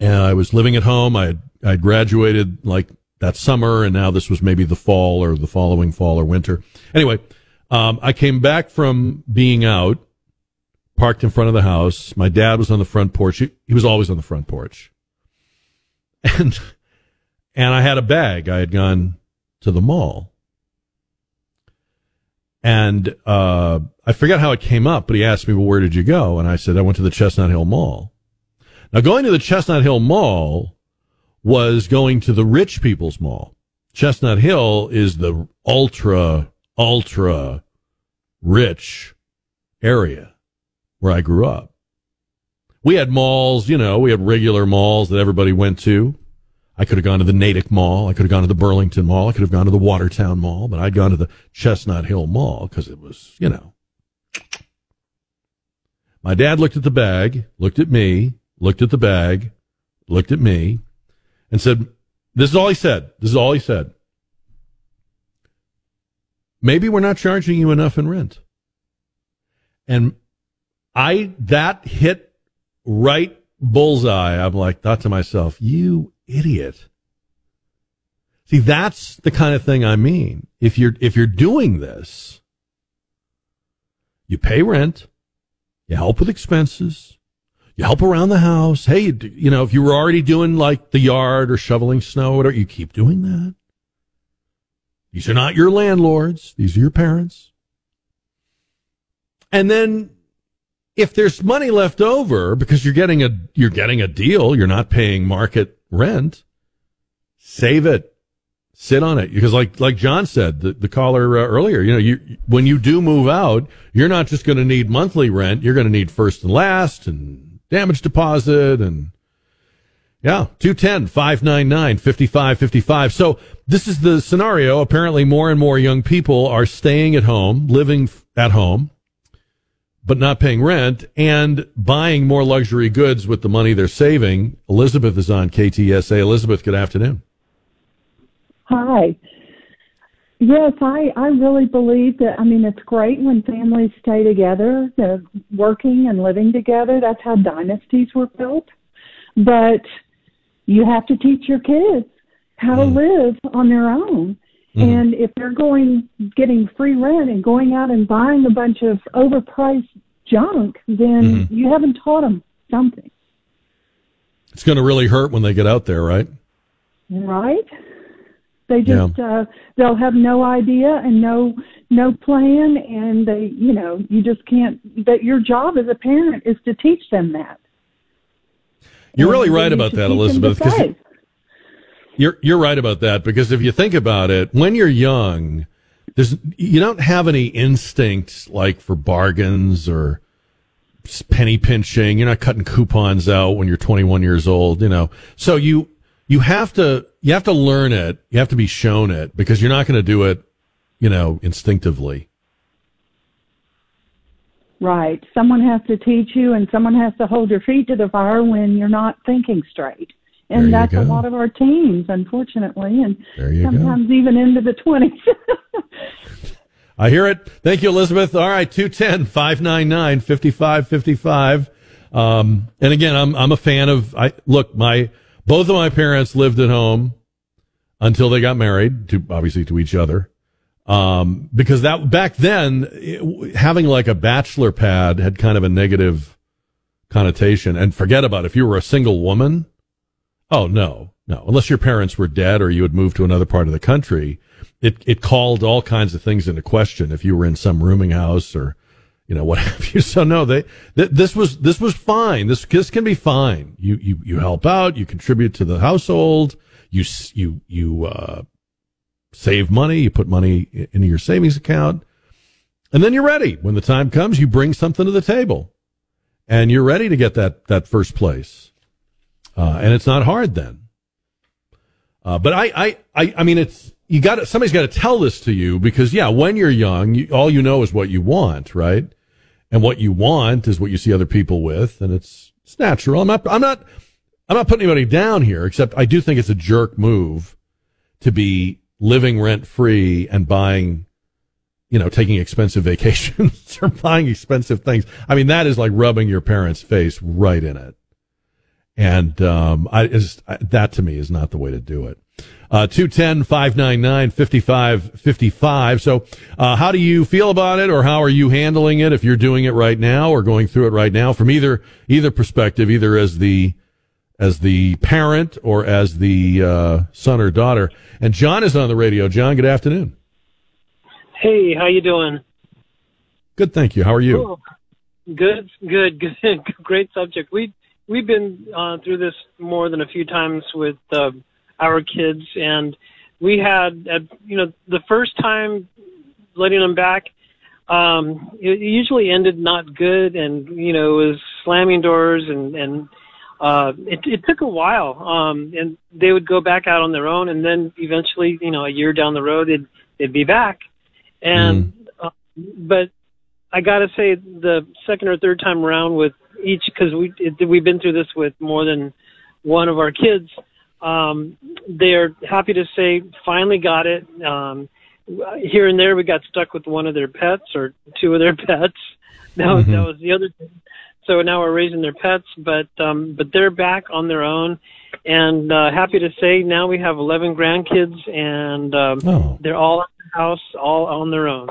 and I was living at home. I had, I graduated like that summer and now this was maybe the fall or the following fall or winter. Anyway, um, I came back from being out, parked in front of the house. My dad was on the front porch. He, he was always on the front porch. And, and I had a bag. I had gone to the mall. And, uh, I forgot how it came up, but he asked me, well, where did you go? And I said, I went to the Chestnut Hill Mall. Now going to the Chestnut Hill Mall was going to the rich people's mall. Chestnut Hill is the ultra, ultra rich area where I grew up. We had malls, you know, we had regular malls that everybody went to. I could have gone to the Natick Mall. I could have gone to the Burlington Mall. I could have gone to the Watertown Mall, but I'd gone to the Chestnut Hill Mall because it was, you know. My dad looked at the bag, looked at me, looked at the bag, looked at me, and said, This is all he said. This is all he said. Maybe we're not charging you enough in rent. And I, that hit right bullseye. I'm like, thought to myself, you idiot. See, that's the kind of thing I mean. If you're, if you're doing this, you pay rent, you help with expenses, you help around the house. Hey, you, know, if you were already doing like the yard or shoveling snow, whatever, you keep doing that. These are not your landlords. These are your parents. And then if there's money left over because you're getting a, you're getting a deal, you're not paying market rent, save it, sit on it. Because like, like John said, the, the caller uh, earlier, you know, you, when you do move out, you're not just going to need monthly rent. You're going to need first and last and damage deposit and yeah, 210 599 5555. So this is the scenario. Apparently, more and more young people are staying at home, living at home, but not paying rent and buying more luxury goods with the money they're saving. Elizabeth is on KTSA. Elizabeth, good afternoon. Hi. Yes, I, I really believe that. I mean, it's great when families stay together, uh, working and living together. That's how dynasties were built. But you have to teach your kids how to live on their own. And if they're going, getting free rent and going out and buying a bunch of overpriced junk, then you haven't taught them something, It's going to really hurt when they get out there, right? right? They just uh they'll have no idea and no no plan and they you know, you just can't that your job as a parent is to teach them that. You're really right about that, Elizabeth. them to Elizabeth. 'cause save. You're you're right about that because if you think about it, when you're young, there's you don't have any instincts like for bargains or penny pinching. You're not cutting coupons out when you're 21 years old. You know, so you you have to you have to learn it. You have to be shown it because you're not going to do it, you know, instinctively. Right. Someone has to teach you, and someone has to hold your feet to the fire when you're not thinking straight. And that's go. a lot of our teens, unfortunately, and you go. sometimes even into the 20s. I hear it. Thank you, Elizabeth. All right, 210 599 5555. Um, and again, I'm, I'm a fan of, I, look, my, both of my parents lived at home until they got married to, obviously to each other. Um, because that, back then, it- having like a bachelor pad had kind of a negative connotation. And forget about it. if you were a single woman. Oh, no, no. Unless your parents were dead or you had moved to another part of the country, it, it called all kinds of things into question if you were in some rooming house or, you know, what have you. So no, they, th- this was, this was fine. This, this can be fine. You, you, you help out, you contribute to the household, you, you, you, uh, save money, you put money into your savings account, and then you're ready. When the time comes, you bring something to the table and you're ready to get that, that first place. Uh, and it's not hard then. Uh, but I, I, I, I mean, it's, you got somebody's got to tell this to you because, yeah, when you're young, you, all you know is what you want, right? And what you want is what you see other people with, and it's, it's natural. I'm not, I'm not, I'm not putting anybody down here, except I do think it's a jerk move to be living rent free and buying, you know, taking expensive vacations or buying expensive things. I mean, that is like rubbing your parents' face right in it. And um, I, it's, I, that to me is not the way to do it. Uh, 210 599 5555. So, uh, how do you feel about it or how are you handling it if you're doing it right now or going through it right now from either, either perspective, either as the, as the parent or as the, uh, son or daughter? And John is on the radio. John, good afternoon. Hey, how you doing? Good. Thank you. How are you? Oh, good, good, good. Great subject. We we've been uh, through this more than a few times with uh, our kids, and we had, uh, you know, the first time letting them back. Um, it usually ended not good, and you know, it was slamming doors, and and uh, it, it took a while. Um, and they would go back out on their own, and then eventually, you know, a year down the road, they'd they'd be back. And uh, but I gotta say, the second or third time around with each, because we it, we've been through this with more than one of our kids. Um, they're happy to say finally got it. Um, here and there, we got stuck with one of their pets or two of their pets. That was that was the other thing. So now we're raising their pets, but um, but they're back on their own, and uh, happy to say now we have 11 grandkids, and um, Oh. they're all at the house, all on their own.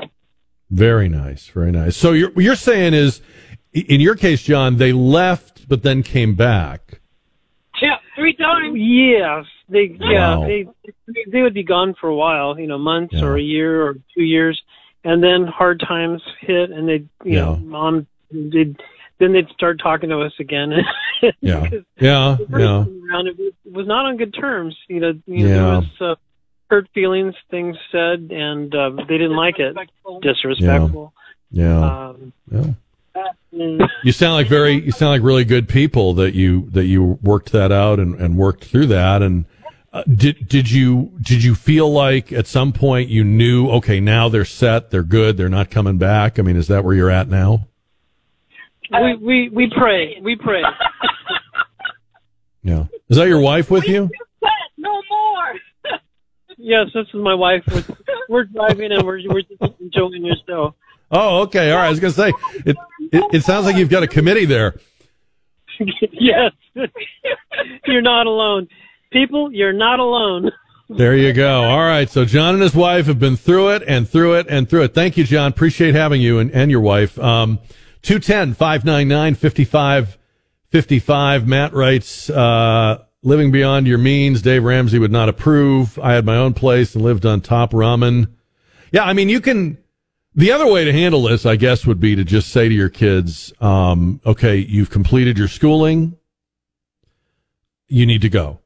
Very nice. Very nice. So you're, what you're saying is, in your case, John, they left, but then came back. Yeah, three times. Yes, they yeah they they would be gone for a while, you know, months or a year or two years, and then hard times hit, and they you know mom did then they'd start talking to us again. Yeah. Yeah. Yeah. around it was, it was not on good terms. You know, you know Yeah. there was uh, hurt feelings, things said, and uh, they didn't like it. Disrespectful. Yeah. Um, Yeah. Mm, You sound like very, you sound like really good people that you, that you worked that out and, and worked through that. And, uh, did, did you, did you feel like at some point you knew, okay, now they're set, they're good, they're not coming back? I mean, is that where you're at now? we we we pray. We pray. Yeah. Is that your wife with you? no more. yes, this is my wife. We're, we're driving and we're we're just enjoying yourself. Oh, okay. All right. I was going to say, it, it, it sounds like you've got a committee there. yes, you're not alone. People, you're not alone. There you go. All right. So John and his wife have been through it and through it and through it. Thank you, John. Appreciate having you and, and your wife. Um, 210 599 5555. Matt writes, uh, living beyond your means. Dave Ramsey would not approve. I had my own place and lived on top ramen. Yeah. I mean, you can, the other way to handle this, I guess, would be to just say to your kids, um, okay, you've completed your schooling. You need to go.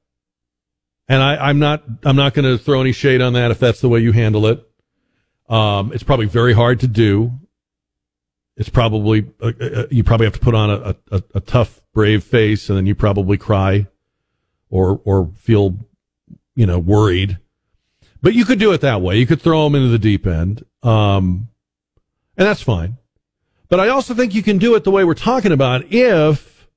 And I, I'm not, I'm not going to throw any shade on that if that's the way you handle it. Um, it's probably very hard to do. it's probably uh, uh, you probably have to put on a, a, a tough, brave face, and then you probably cry, or or feel, you know, worried. But you could do it that way. You could throw them into the deep end, um, and that's fine. But I also think you can do it the way we're talking about if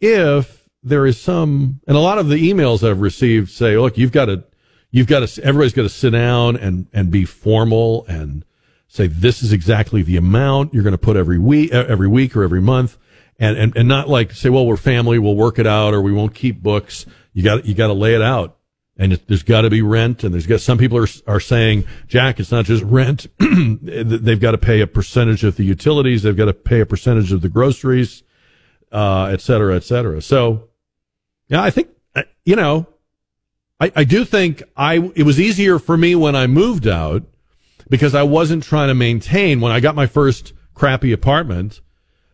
if there is some, and a lot of the emails I've received say, look, you've got to, you've got to, everybody's got to sit down and and be formal and say this is exactly the amount you're going to put every week, every week or every month, and, and and not like say, well, we're family, we'll work it out, or we won't keep books. You got you got to lay it out, and it, there's got to be rent, and there's got some people are are saying, Jack, it's not just rent; they've got to pay a percentage of the utilities, they've got to pay a percentage of the groceries, uh, et cetera, et cetera. So, yeah, I think uh, you know. I, I do think I it was easier for me when I moved out because I wasn't trying to maintain when I got my first crappy apartment.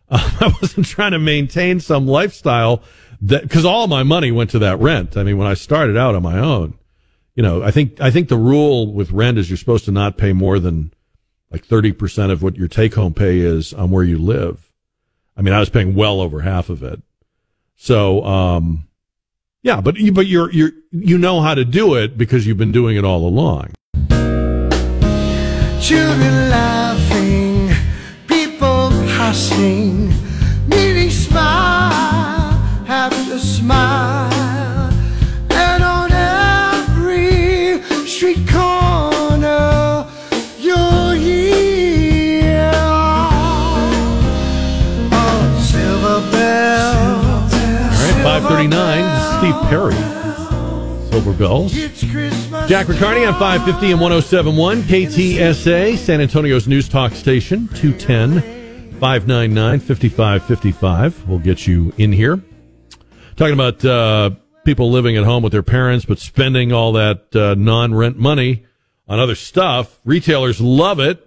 Uh, I wasn't trying to maintain some lifestyle because all my money went to that rent. I mean, when I started out on my own, you know, I think I think the rule with rent is you're supposed to not pay more than like thirty percent of what your take home pay is on where you live. I mean, I was paying well over half of it. So, um, yeah, but you, but you're you're you know how to do it because you've been doing it all along. Children laughing, people hustling, needing smile after smile, and on every street corner you'll hear a silver bell. All right, five thirty nine. Steve Perry. Silver Bells. Jack Riccardi on 550 and 1071 KTSA, San Antonio's News Talk Station, 210 599 5555. We'll get you in here. Talking about uh, people living at home with their parents, but spending all that uh, non rent money on other stuff. Retailers love it.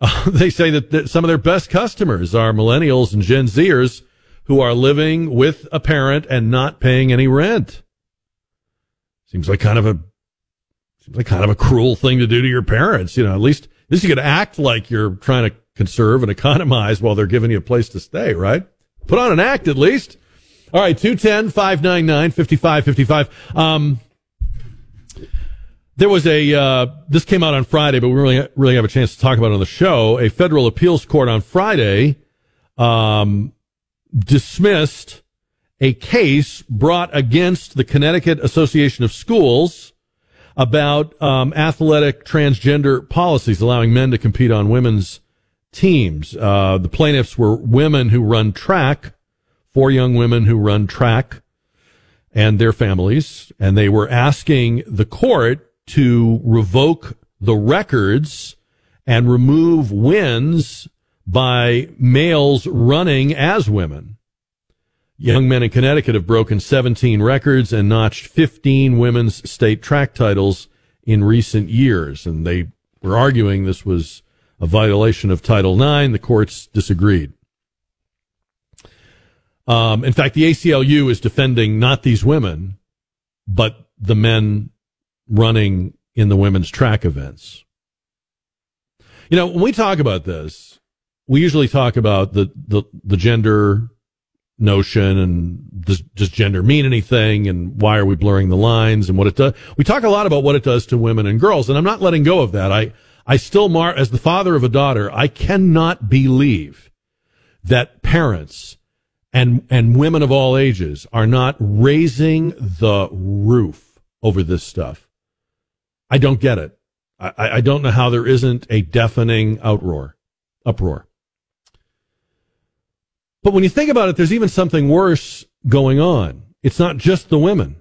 Uh, they say that, that some of their best customers are millennials and Gen Zers who are living with a parent and not paying any rent. Seems like kind of a seems like kind of a cruel thing to do to your parents. You know, at least at least you could act like you're trying to conserve and economize while they're giving you a place to stay, right? Put on an act at least. All right, 210 599 5555. Um, there was a, uh, this came out on Friday, but we really, really have a chance to talk about it on the show. A federal appeals court on Friday, um, dismissed a case brought against the Connecticut Association of Schools about um, athletic transgender policies, allowing men to compete on women's teams. Uh, the plaintiffs were women who run track, four young women who run track, and their families, and they were asking the court to revoke the records and remove wins by males running as women. Young men in Connecticut have broken 17 records and notched 15 women's state track titles in recent years. And they were arguing this was a violation of Title IX. The courts disagreed. Um, in fact, the ACLU is defending not these women, but the men running in the women's track events. You know, when we talk about this, we usually talk about the, the, the gender notion and does, does gender mean anything and why are we blurring the lines and what it does. We talk a lot about what it does to women and girls and I'm not letting go of that. I, I still mar, as the father of a daughter, I cannot believe that parents and, and women of all ages are not raising the roof over this stuff. I don't get it. I, I don't know how there isn't a deafening outroar, uproar. But when you think about it, there's even something worse going on. It's not just the women.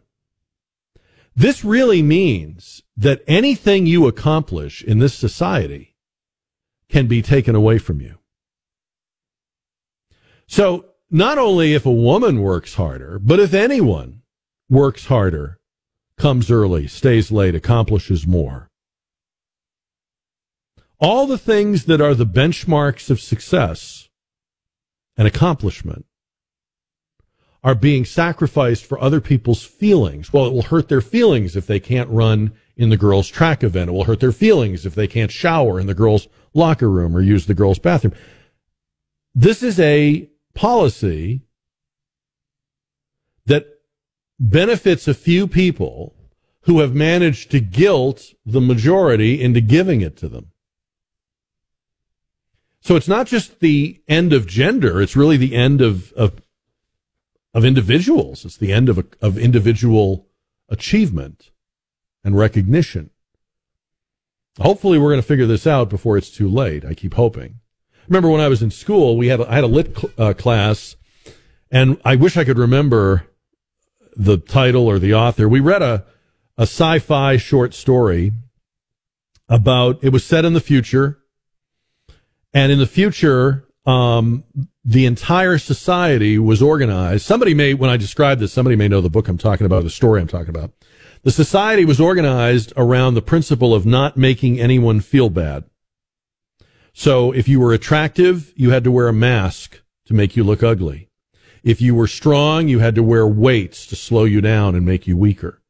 This really means that anything you accomplish in this society can be taken away from you. So not only if a woman works harder, but if anyone works harder, comes early, stays late, accomplishes more. All the things that are the benchmarks of success and accomplishment are being sacrificed for other people's feelings. Well, it will hurt their feelings if they can't run in the girls' track event. It will hurt their feelings if they can't shower in the girls' locker room or use the girls' bathroom. this is a policy that benefits a few people who have managed to guilt the majority into giving it to them. So it's not just the end of gender, it's really the end of, of, of individuals. It's the end of, of individual achievement and recognition. Hopefully, we're going to figure this out before it's too late. I keep hoping. Remember when I was in school, we had a, I had a lit cl- uh, class, and I wish I could remember the title or the author. We read a a sci-fi short story about it was set in the future, and in the future, um, the entire society was organized. Somebody may, when I describe this, somebody may know the book I'm talking about, the story I'm talking about. The society was organized around the principle of not making anyone feel bad. So if you were attractive, you had to wear a mask to make you look ugly. If you were strong, you had to wear weights to slow you down and make you weaker.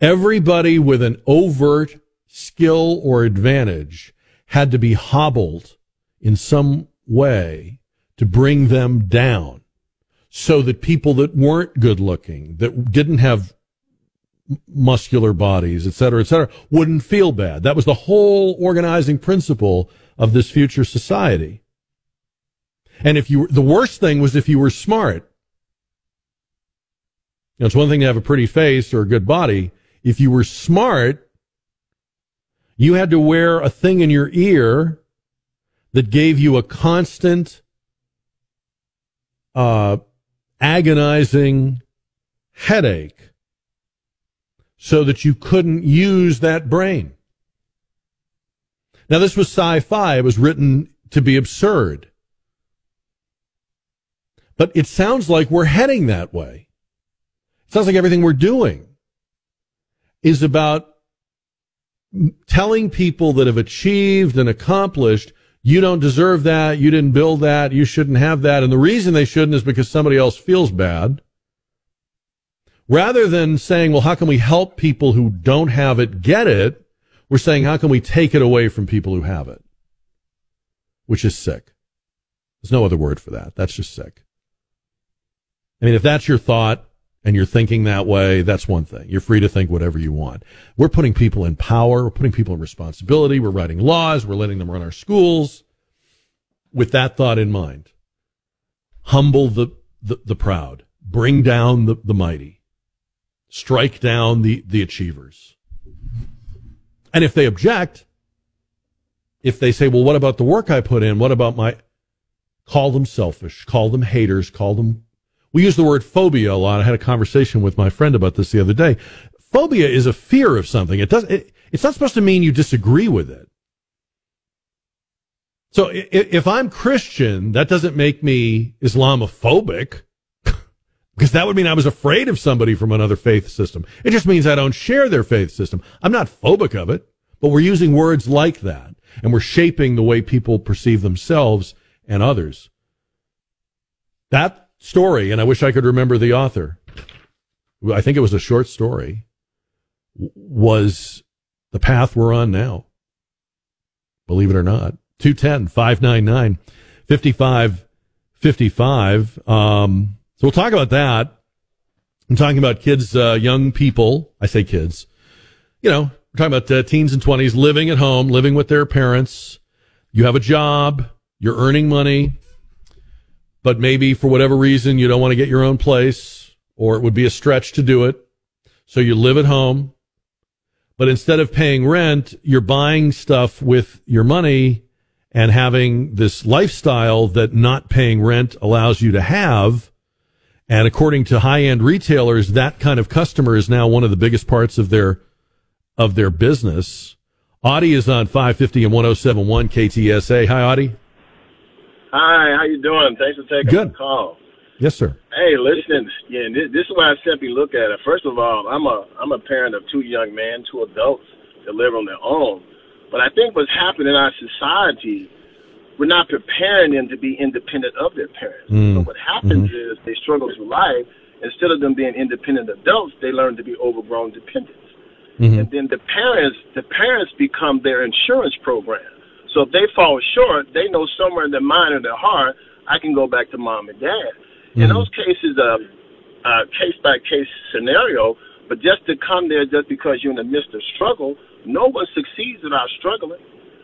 Everybody with an overt skill or advantage had to be hobbled in some way to bring them down so that people that weren't good looking, that didn't have muscular bodies, et cetera, et cetera, wouldn't feel bad. That was the whole organizing principle of this future society. And if you, the worst thing was if you were smart. You know, it's one thing to have a pretty face or a good body. If you were smart, you had to wear a thing in your ear that gave you a constant, uh, agonizing headache so that you couldn't use that brain. Now, this was sci fi. It was written to be absurd. But it sounds like we're heading that way. It sounds like everything we're doing is about telling people that have achieved and accomplished, you don't deserve that, you didn't build that, you shouldn't have that. And the reason they shouldn't is because somebody else feels bad. Rather than saying, well, how can we help people who don't have it get it? We're saying, how can we take it away from people who have it? Which is sick. There's no other word for that. That's just sick. I mean, if that's your thought, and you're thinking that way, that's one thing. You're free to think whatever you want. We're putting people in power. We're putting people in responsibility. We're writing laws. We're letting them run our schools with that thought in mind. Humble the, the, the proud. Bring down the, the mighty. Strike down the, the achievers. And if they object, if they say, well, what about the work I put in? What about my, call them selfish, call them haters, call them we use the word phobia a lot. I had a conversation with my friend about this the other day. Phobia is a fear of something. It does. It, it's not supposed to mean you disagree with it. So if I'm Christian, that doesn't make me Islamophobic. Because that would mean I was afraid of somebody from another faith system. It just means I don't share their faith system. I'm not phobic of it, but we're using words like that and we're shaping the way people perceive themselves and others. That story, and I wish I could remember the author. I think it was a short story. Was the path we're on now? Believe it or not. 210 599 5555. Um, so we'll talk about that. I'm talking about kids, uh, young people. I say kids. You know, we're talking about uh, teens and 20s living at home, living with their parents. You have a job. You're earning money but maybe for whatever reason you don't want to get your own place or it would be a stretch to do it. So you live at home, but instead of paying rent, you're buying stuff with your money and having this lifestyle that not paying rent allows you to have. And according to high end retailers, that kind of customer is now one of the biggest parts of their, of their business. Audie is on 550 and 1071 KTSA. Hi, Audie. Hi, how you doing? Thanks for taking Good. the call. Yes, sir. Hey, listen, yeah, this, this is why I simply look at it. First of all, I'm a I'm a parent of two young men, two adults that live on their own. But I think what's happened in our society, we're not preparing them to be independent of their parents. Mm. So what happens is they struggle through life. Instead of them being independent adults, they learn to be overgrown dependents. Mm-hmm. And then the parents, the parents become their insurance program. So if they fall short, they know somewhere in their mind or their heart, I can go back to mom and dad. In those cases, a uh, case by case scenario, but just to come there just because you're in the midst of struggle, no one succeeds without struggling.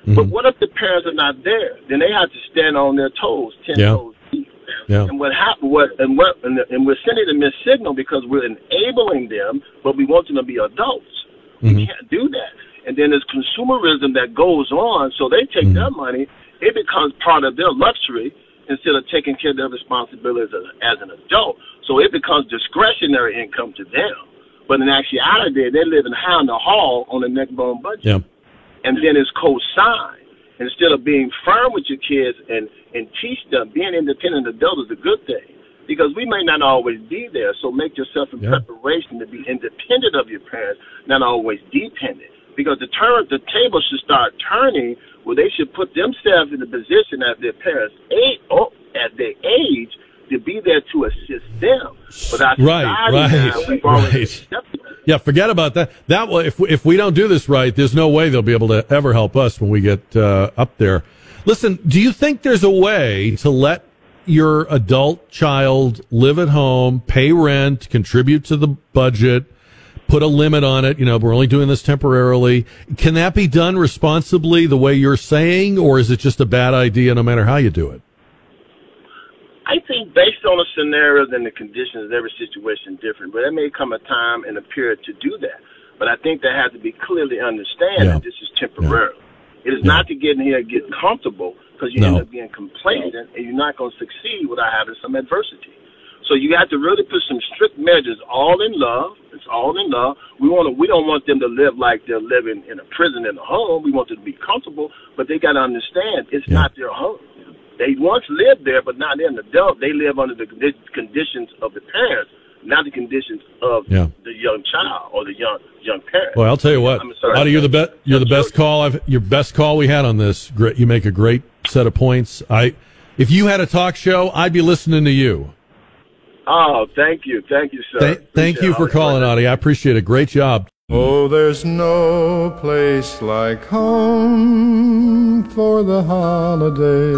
Mm-hmm. But what if the parents are not there? Then they have to stand on their toes, ten Yeah. toes deep. Yeah. And what happened? What and what? And, and we're sending them a signal because we're enabling them, but we want them to be adults. We mm-hmm. can't do that. And then there's consumerism that goes on. So they take their mm-hmm. money, it becomes part of their luxury instead of taking care of their responsibilities as, as an adult. So it becomes discretionary income to them. But in actuality, they live in high in the hall on a neck bone budget Yeah. And then it's co-signed. Instead of being firm with your kids and, and teach them, being independent adult is a good thing. Because we may not always be there, so make yourself in preparation to be independent of your parents, not always dependent. Because the turn, the table should start turning where they should put themselves in the position as their parents age, oh, at their age to be there to assist them. But our Right, right, now, right. Yeah, forget about that. That will, if if we don't do this right, there's no way they'll be able to ever help us when we get uh, up there. Listen, do you think there's a way to let your adult child live at home, pay rent, contribute to the budget, put a limit on it? You know, we're only doing this temporarily. Can that be done responsibly the way you're saying, or is it just a bad idea no matter how you do it? I think based on the scenarios and the conditions, every situation is different. But there may come a time and a period to do that. But I think that has to be clearly understand that this is temporary. It is not to get in here and get comfortable because you No. end up being complacent and you're not going to succeed without having some adversity. So you have to really put some strict measures, all in love. It's all in love. We want to. We don't want them to live like they're living in a prison in a home. We want them to be comfortable, but they got to understand it's not their home. They once lived there, but now they're an adult. They live under the conditions of the parents, not the conditions of Yeah. the young child or the young young parent. Well, I'll tell you what, I'm sorry. Audie, you're the best. You're the best call. I've your best call we had on this. Great, you make a great set of points. I, if you had a talk show, I'd be listening to you. Oh, thank you, thank you, sir. Th- thank you for calling, Audie. I appreciate it. Great job. Oh, there's no place like home for the holidays.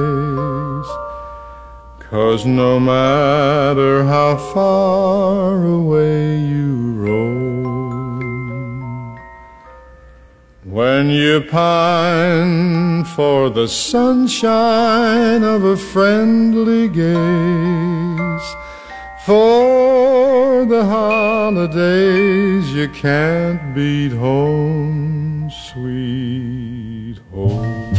Cause no matter how far away you roam, when you pine for the sunshine of a friendly gaze, for the holidays you can't beat home, sweet home.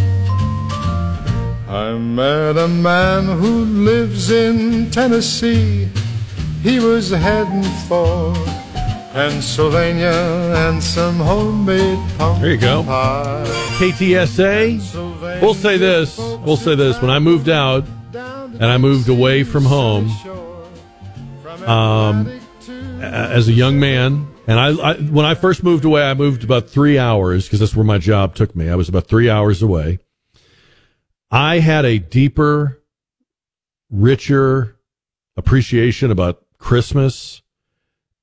I met a man who lives in Tennessee. He was heading for Pennsylvania and some homemade pumpkin There you go. pie. KTSA. We'll say this. We'll say this. When I moved out and I moved away from home, um, as a young man, and I, I when I first moved away, I moved about three hours because that's where my job took me. I was about three hours away. I had a deeper, richer appreciation about Christmas,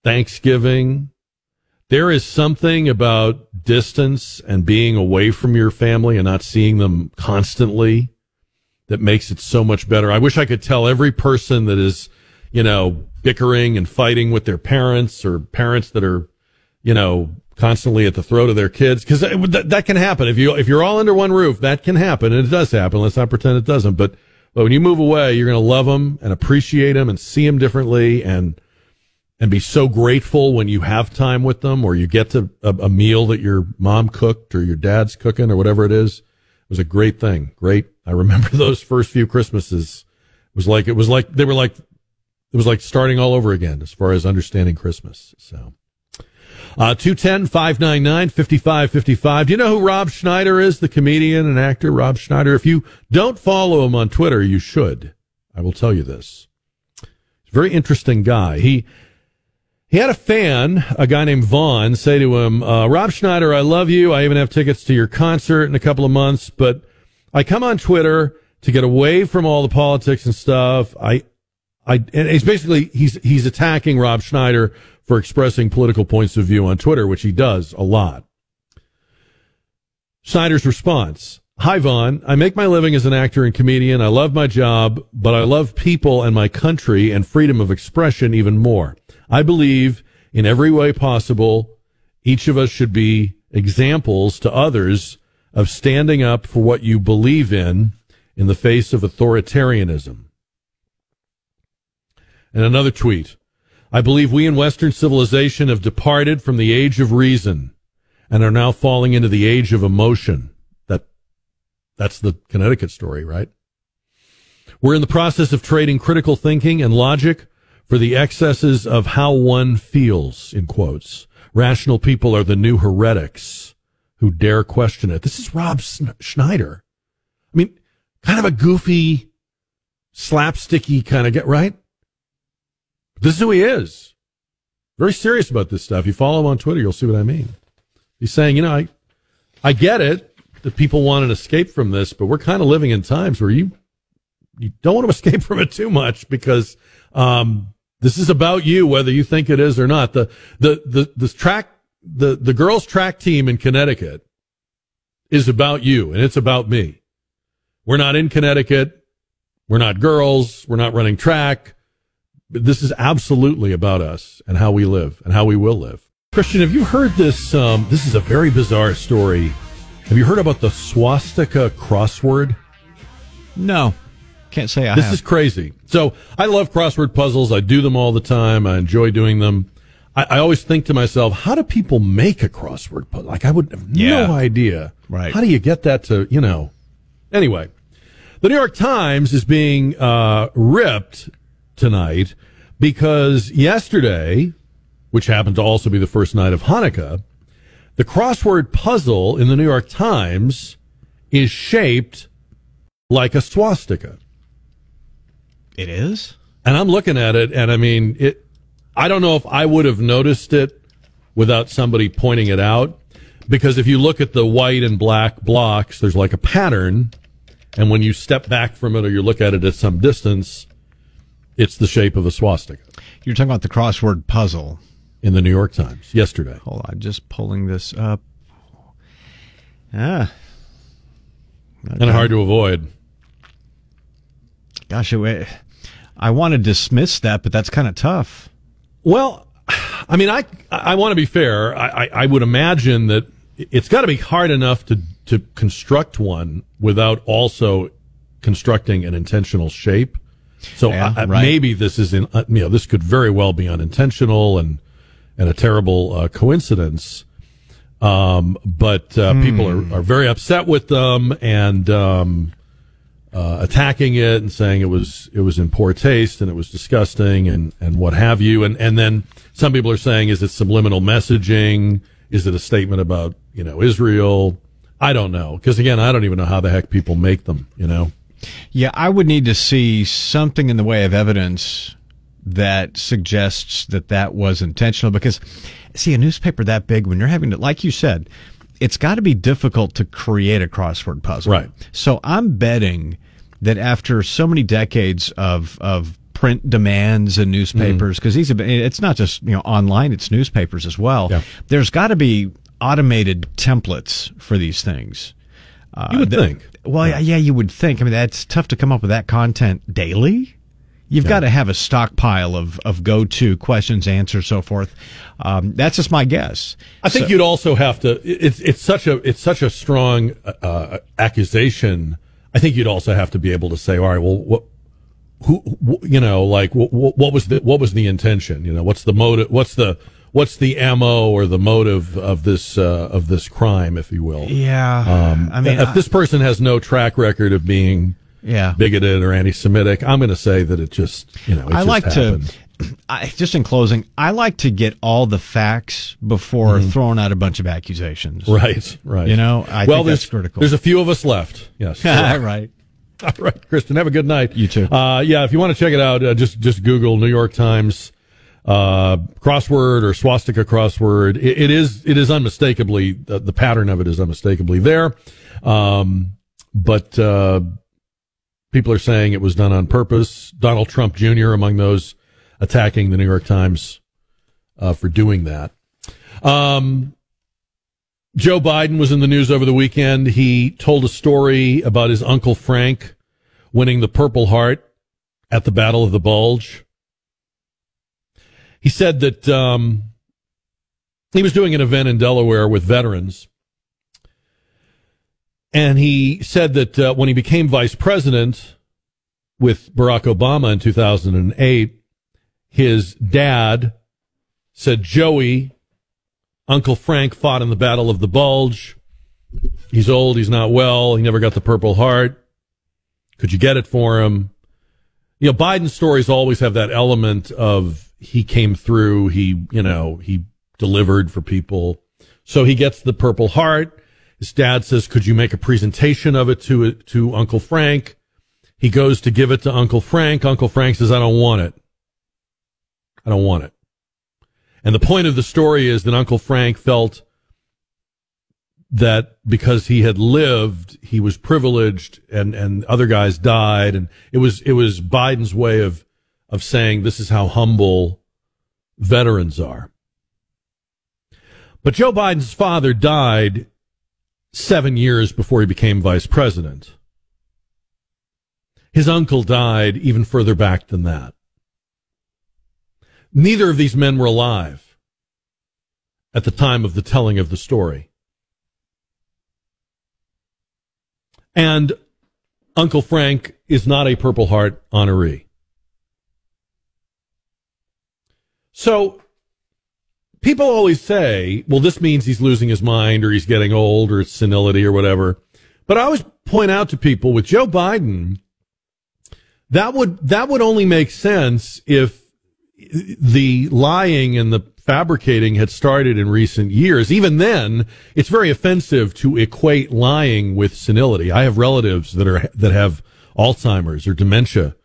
Thanksgiving. There is something about distance and being away from your family and not seeing them constantly that makes it so much better. I wish I could tell every person that is, you know, bickering and fighting with their parents or parents that are, you know, constantly at the throat of their kids. Because that, that can happen. If you if you're all under one roof that can happen and it does happen. Let's not pretend it doesn't. But but when you move away you're going to love them and appreciate them and see them differently and and be so grateful when you have time with them or you get to a, a meal that your mom cooked or your dad's cooking or whatever it is. It was a great thing. Great. I remember those first few christmases. It was like it was like they were like it was like starting all over again as far as understanding christmas so uh, 210-599-5555. Do you know who Rob Schneider is? The comedian and actor Rob Schneider. If you don't follow him on Twitter, you should. I will tell you this. He's a very interesting guy. He, he had a fan, a guy named Vaughn, say to him, uh, Rob Schneider, I love you. I even have tickets to your concert in a couple of months, but I come on Twitter to get away from all the politics and stuff. I, I, it's basically, he's, he's attacking Rob Schneider for expressing political points of view on Twitter, which he does a lot. Schneider's response, Hi, Vaughn. I make my living as an actor and comedian. I love my job, but I love people and my country and freedom of expression even more. I believe in every way possible, each of us should be examples to others of standing up for what you believe in in the face of authoritarianism. And another tweet. I believe we in Western civilization have departed from the age of reason and are now falling into the age of emotion. That, that's the Connecticut story, right? We're in the process of trading critical thinking and logic for the excesses of how one feels, in quotes. Rational people are the new heretics who dare question it. This is Rob Schneider. I mean, kind of a goofy, slapsticky kind of get right? This is who he is. Very serious about this stuff. You follow him on Twitter, you'll see what I mean. He's saying, you know, I, I get it that people want an escape from this, but we're kind of living in times where you, you don't want to escape from it too much because, um, this is about you, whether you think it is or not. The, the, the, the track, the, the girls track team in Connecticut is about you and it's about me. We're not in Connecticut. We're not girls. We're not running track. This is absolutely about us and how we live and how we will live. Christian, have you heard this? Um, this is a very bizarre story. Have you heard about the swastika crossword? No, can't say I this have. is crazy. So I love crossword puzzles. I do them all the time. I enjoy doing them. I, I always think to myself, how do people make a crossword puzzle? Like I would have Yeah. no idea. Right. How do you get that to, you know? Anyway, the New York Times is being uh, ripped tonight because yesterday, which happened to also be the first night of Hanukkah, the crossword puzzle in the New York Times is shaped like a swastika. It is? And I'm looking at it, and I mean, it. I don't know if I would have noticed it without somebody pointing it out, because if you look at the white and black blocks, there's like a pattern, and when you step back from it or you look at it at some distance, it's the shape of a swastika. You're talking about the crossword puzzle in the New York Times yesterday. Hold on, just pulling this up. Ah, And hard to avoid. Gosh, it, I want to dismiss that, but that's kind of tough. Well, I mean, I I want to be fair. I, I, I would imagine that it's got to be hard enough to to construct one without also constructing an intentional shape. So Yeah, I- I- right. maybe this is in uh, you know this could very well be unintentional and and a terrible uh, coincidence. Um, but uh, people Hmm. are, are very upset with them and um, uh, attacking it and saying it was it was in poor taste and it was disgusting and, and what have you. And and then some people are saying, is it subliminal messaging? Is it a statement about you know Israel? I don't know because again, I don't even know how the heck people make them. You know. Yeah, I would need to see something in the way of evidence that suggests that that was intentional because see a newspaper that big when you're having to like you said it's got to be difficult to create a crossword puzzle. Right. so i'm betting that after so many decades of of print demands and newspapers mm. because these have been, it's not just you know online it's newspapers as well. There's got to be automated templates for these things uh, You would think. well, yeah. yeah, you would think. I mean, that's tough to come up with that content daily. You've got to have a stockpile of, of go to questions, answers, so forth. Um, that's just my guess. I think So- you'd also have to. It's it's such a it's such a strong uh, accusation. I think you'd also have to be able to say, all right, well, what, who, wh- you know, like what, what was the what was the intention? You know, what's the motive? What's the what's the mo or the motive of this uh, of this crime, if you will? Yeah. Um, I mean, if I- this person has no track record of being Yeah. bigoted or anti-Semitic, I'm going to say that it just you know. It I just like happened. to, I, just in closing, I like to get all the facts before throwing out a bunch of accusations. Mm-hmm. Right, right. You know, I well, think there's that's critical. There's a few of us left. Yes, right. All right, Kristen, have a good night. You too. Uh, yeah, if you want to check it out, uh, just just Google New York Times uh, crossword or swastika crossword. It, it is it is unmistakably the, the pattern of it is unmistakably there, um, but uh, people are saying it was done on purpose. Donald Trump Jr. among those attacking the New York Times uh, for doing that. Um, Joe Biden was in the news over the weekend. He told a story about his uncle Frank winning the Purple Heart at the Battle of the Bulge. He said that um, he was doing an event in Delaware with veterans. And he said that uh, when he became vice president with Barack Obama in 2008, his dad said, Joey, Uncle Frank fought in the Battle of the Bulge. He's old. He's not well. He never got the Purple Heart. Could you get it for him? You know, Biden's stories always have that element of he came through. He, you know, he delivered for people. So he gets the Purple Heart. His dad says, could you make a presentation of it to, to Uncle Frank? He goes to give it to Uncle Frank. Uncle Frank says, I don't want it. I don't want it. And the point of the story is that Uncle Frank felt that because he had lived, he was privileged and, and other guys died. And it was, it was Biden's way of, of saying this is how humble veterans are. But Joe Biden's father died seven years before he became vice president. His uncle died even further back than that. Neither of these men were alive at the time of the telling of the story. And Uncle Frank is not a Purple Heart honoree. So people always say, well, this means he's losing his mind or he's getting old or it's senility or whatever. But I always point out to people with Joe Biden, that would, that would only make sense if the lying and the fabricating had started in recent years. Even then, it's very offensive to equate lying with senility. I have relatives that are, that have Alzheimer's or dementia.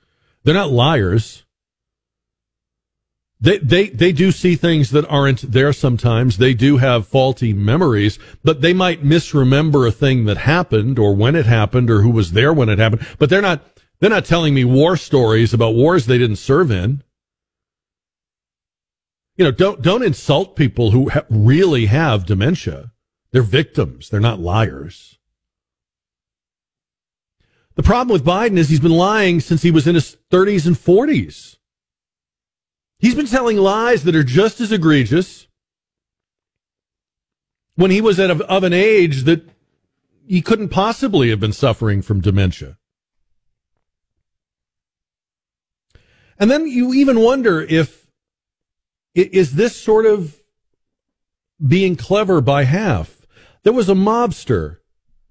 They're not liars. They, they, they do see things that aren't there sometimes. They do have faulty memories, but they might misremember a thing that happened or when it happened or who was there when it happened. But they're not, they're not telling me war stories about wars they didn't serve in you know, don't don't insult people who ha- really have dementia. They're victims. They're not liars. The problem with Biden is he's been lying since he was in his 30s and 40s. He's been telling lies that are just as egregious when he was at a, of an age that he couldn't possibly have been suffering from dementia. And then you even wonder if is this sort of being clever by half? There was a mobster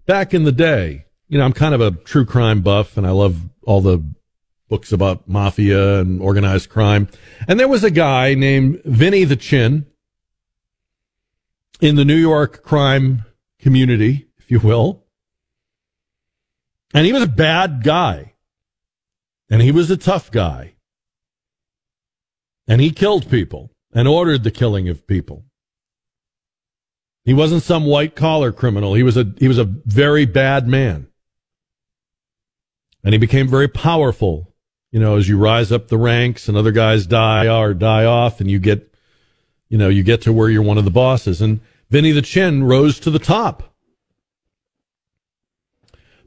back in the day. You know, I'm kind of a true crime buff and I love all the books about mafia and organized crime. And there was a guy named Vinny the Chin in the New York crime community, if you will. And he was a bad guy. And he was a tough guy. And he killed people and ordered the killing of people. He wasn't some white collar criminal. He was a, he was a very bad man. And he became very powerful. You know, as you rise up the ranks and other guys die or die off and you get, you know, you get to where you're one of the bosses. And Vinny the Chin rose to the top.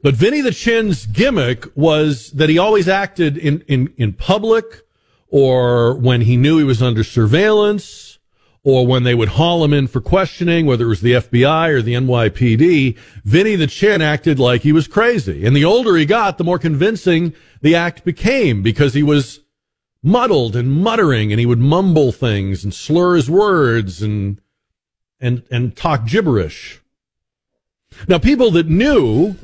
But Vinny the Chin's gimmick was that he always acted in, in, in public or when he knew he was under surveillance, or when they would haul him in for questioning, whether it was the FBI or the NYPD, Vinny the Chin acted like he was crazy. And the older he got, the more convincing the act became because he was muddled and muttering and he would mumble things and slur his words and, and, and talk gibberish. Now, people that knew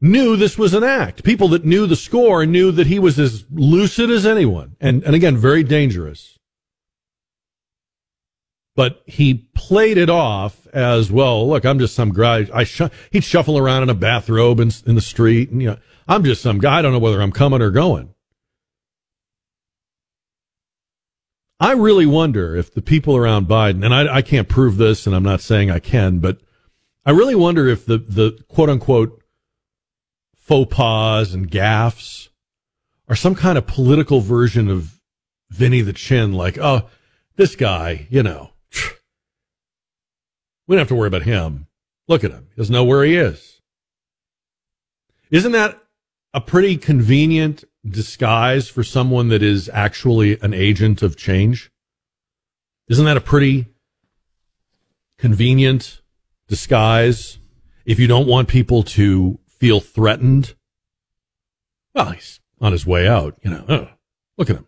knew this was an act. People that knew the score knew that he was as lucid as anyone. And, and again, very dangerous. But he played it off as, well, look, I'm just some guy. I sh- he'd shuffle around in a bathrobe in, in the street. And, you know, I'm just some guy. I don't know whether I'm coming or going. I really wonder if the people around Biden, and I, I can't prove this, and I'm not saying I can, but I really wonder if the, the quote unquote faux pas and gaffes are some kind of political version of Vinny the Chin, like, oh, this guy, you know, We don't have to worry about him. Look at him. He doesn't know where he is. Isn't that a pretty convenient disguise for someone that is actually an agent of change? Isn't that a pretty convenient disguise if you don't want people to feel threatened? Well, he's on his way out, you know. Look at him.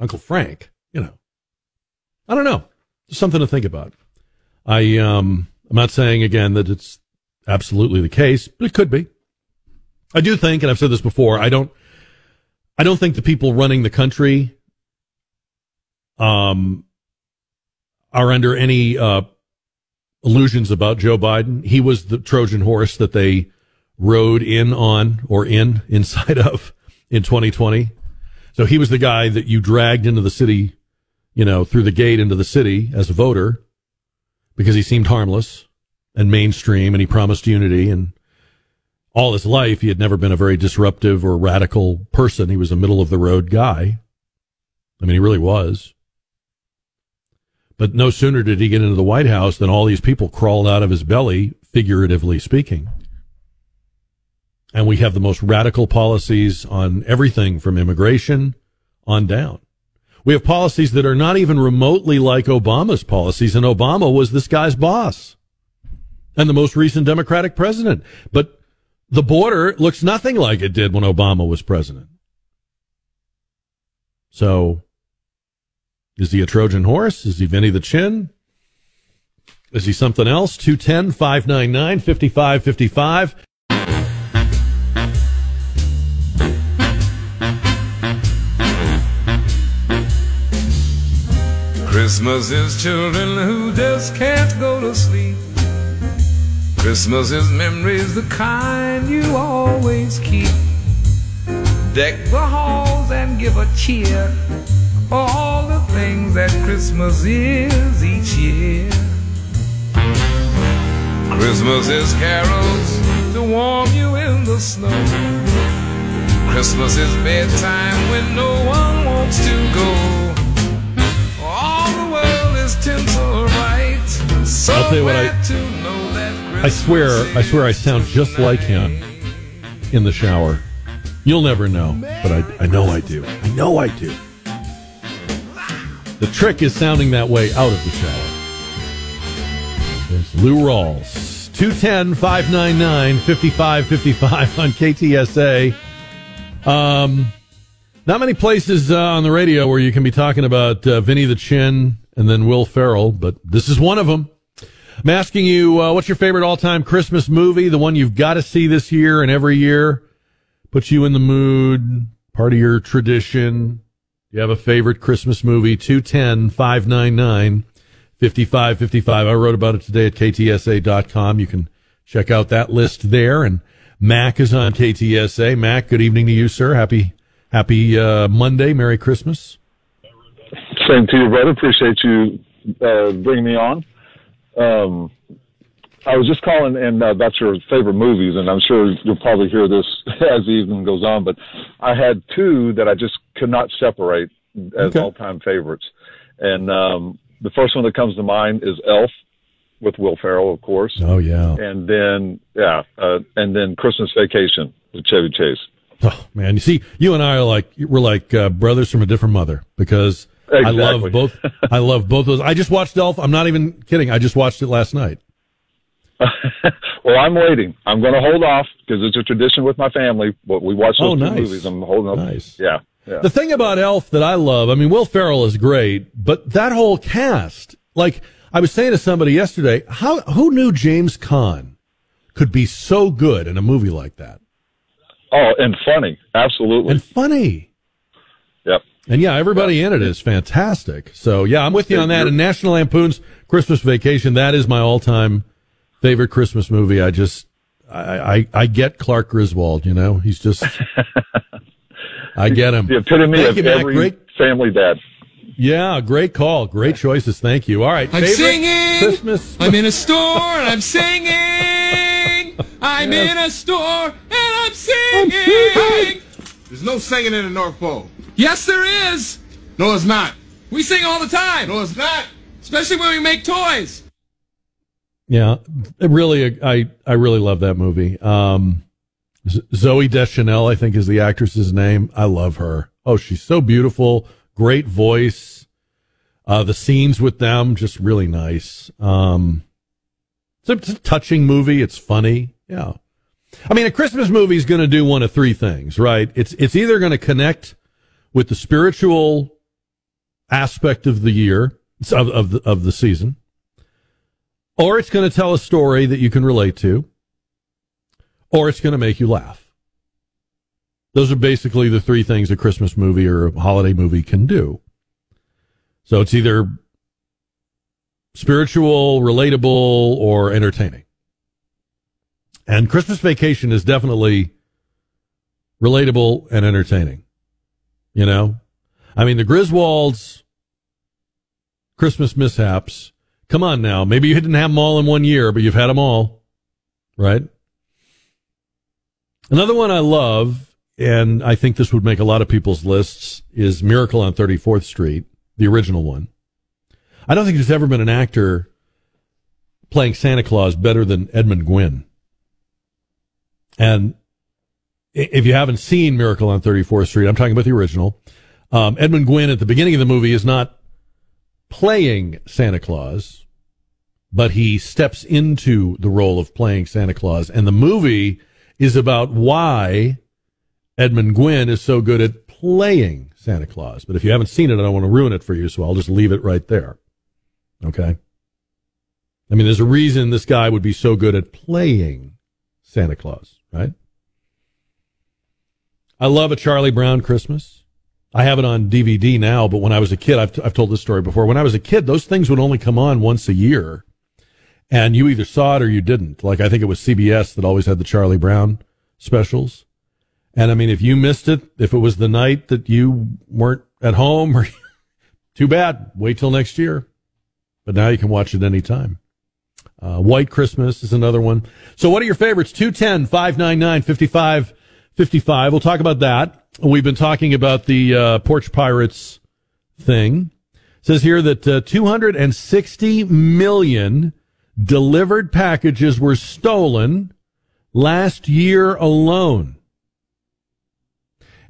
Uncle Frank, you know. I don't know. Just something to think about. I um I'm not saying again that it's absolutely the case, but it could be. I do think, and I've said this before, I don't I don't think the people running the country um are under any uh illusions about Joe Biden. He was the Trojan horse that they rode in on or in inside of in 2020. So he was the guy that you dragged into the city, you know, through the gate into the city as a voter because he seemed harmless and mainstream and he promised unity and all his life he had never been a very disruptive or radical person. He was a middle of the road guy. I mean, he really was. But no sooner did he get into the White House than all these people crawled out of his belly, figuratively speaking. And we have the most radical policies on everything from immigration on down. We have policies that are not even remotely like Obama's policies, and Obama was this guy's boss and the most recent Democratic president. But the border looks nothing like it did when Obama was president. So, is he a Trojan horse? Is he Vinny the Chin? Is he something else? 210 599 5555. Christmas is children who just can't go to sleep. Christmas is memories, the kind you always keep. Deck the halls and give a cheer for all the things that Christmas is each year. Christmas is carols to warm you in the snow. Christmas is bedtime when no one wants to go. All the world is tinsel I'll tell you what I- glad to know that I swear, I swear I sound just like him in the shower. You'll never know, but I, I know I do. I know I do. The trick is sounding that way out of the shower. There's Lou Rawls. 210 599 5555 on KTSA. Um, not many places uh, on the radio where you can be talking about uh, Vinny the Chin and then Will Ferrell, but this is one of them. I'm asking you, uh, what's your favorite all-time Christmas movie? The one you've got to see this year and every year, puts you in the mood, part of your tradition. You have a favorite Christmas movie? 210 599 5555. I wrote about it today at ktsa.com. You can check out that list there. And Mac is on KTSA. Mac, good evening to you, sir. Happy, happy uh, Monday. Merry Christmas. Same to you, brother. Appreciate you uh, bringing me on. Um, I was just calling and uh, about your favorite movies, and I'm sure you'll probably hear this as the evening goes on. But I had two that I just could not separate as Okay. all-time favorites, and um, the first one that comes to mind is Elf with Will Ferrell, of course, Oh, yeah. and then yeah, uh, and then Christmas Vacation with Chevy Chase. Oh man, you see, you and I are like we're like uh, brothers from a different mother because I love both. I love both of those. I just watched Elf. I'm not even kidding. I just watched it last night. Well, I'm waiting. I'm going to hold off because it's a tradition with my family. But we watch those Oh, nice. movies. I'm holding up. Nice. Yeah. Yeah. The thing about Elf that I love, I mean, Will Ferrell is great, but that whole cast, like I was saying to somebody yesterday, how who knew James Caan could be so good in a movie like that Oh, and funny. Absolutely. and funny? Yep. And yeah, everybody in it is fantastic. So yeah, I'm with you on that. And National Lampoon's Christmas Vacation, that is my all-time favorite Christmas movie. I just, I, I, I get Clark Griswold. You know, he's just, I get him. The epitome Thank of you, Mac. every Great, family dad. yeah, great call, great choices. Thank you. All right, I'm singing. Christmas. I'm in a store and I'm singing. I'm Yes. in a store and I'm singing. There's no singing in the North Pole. Yes, there is. No, it's not. We sing all the time. No, it's not. Especially when we make toys. Yeah, it really, I I really love that movie. Um, Zooey Deschanel, I think, is the actress's name. I love her. Oh, she's so beautiful, great voice. Uh, the scenes with them just really nice. Um, it's a, it's a touching movie. It's funny. Yeah. I mean, a Christmas movie is going to do one of three things, right? It's it's either going to connect with the spiritual aspect of the year of of the, of the season, or it's going to tell a story that you can relate to, or it's going to make you laugh. Those are basically the three things a Christmas movie or a holiday movie can do. So it's either spiritual, relatable, or entertaining. And Christmas Vacation is definitely relatable and entertaining. You know, I mean, the Griswolds Christmas mishaps. Come on now. Maybe you didn't have them all in one year, but you've had them all, right? Another one I love, and I think this would make a lot of people's lists, is Miracle on 34th Street, the original one. I don't think there's ever been an actor playing Santa Claus better than Edmund Gwenn. And if you haven't seen Miracle on 34th Street, I'm talking about the original. Um, Edmund Gwenn at the beginning of the movie is not playing Santa Claus, but he steps into the role of playing Santa Claus. And the movie is about why Edmund Gwenn is so good at playing Santa Claus. But if you haven't seen it, I don't want to ruin it for you, so I'll just leave it right there. Okay? I mean, there's a reason this guy would be so good at playing Santa Claus, right? I love a Charlie Brown Christmas. I have it on DVD now, but when I was a kid, I've, I've told this story before. When I was a kid, those things would only come on once a year, and you either saw it or you didn't. Like I think it was CBS that always had the Charlie Brown specials. And I mean, if you missed it, if it was the night that you weren't at home, or too bad. Wait till next year. But now you can watch it anytime. Uh, White Christmas is another one. So, what are your favorites? 210 599 5555. We'll talk about that. We've been talking about the uh, Porch Pirates thing. It says here that uh, 260 million delivered packages were stolen last year alone.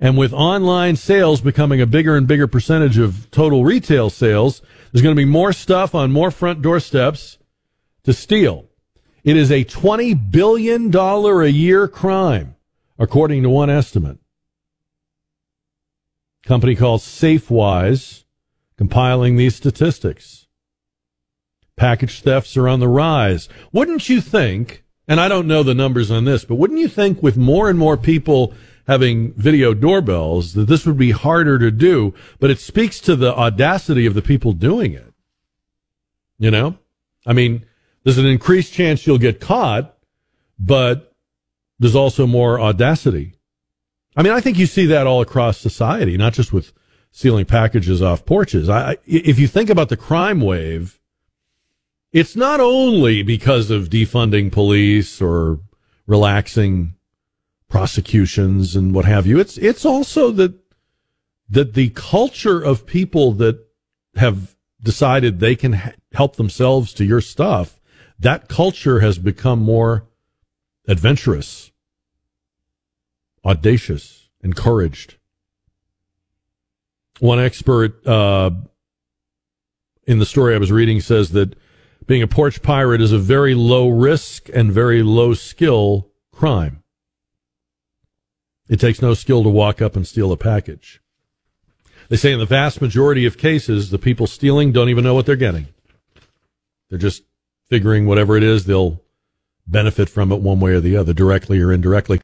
And with online sales becoming a bigger and bigger percentage of total retail sales, there's going to be more stuff on more front doorsteps to steal. It is a $20 billion a year crime, according to one estimate. Company called SafeWise compiling these statistics. Package thefts are on the rise. Wouldn't you think, and I don't know the numbers on this, but wouldn't you think with more and more people having video doorbells that this would be harder to do, but it speaks to the audacity of the people doing it. You know? I mean, there's an increased chance you'll get caught, but there's also more audacity. I mean, I think you see that all across society, not just with sealing packages off porches. I, if you think about the crime wave, it's not only because of defunding police or relaxing prosecutions and what have you. It's it's also that that the culture of people that have decided they can ha- help themselves to your stuff, that culture has become more adventurous, audacious, encouraged. One expert uh, in the story I was reading says that being a porch pirate is a very low risk and very low skill crime. It takes no skill to walk up and steal a package. They say in the vast majority of cases, the people stealing don't even know what they're getting. They're just figuring whatever it is, they'll benefit from it one way or the other, directly or indirectly.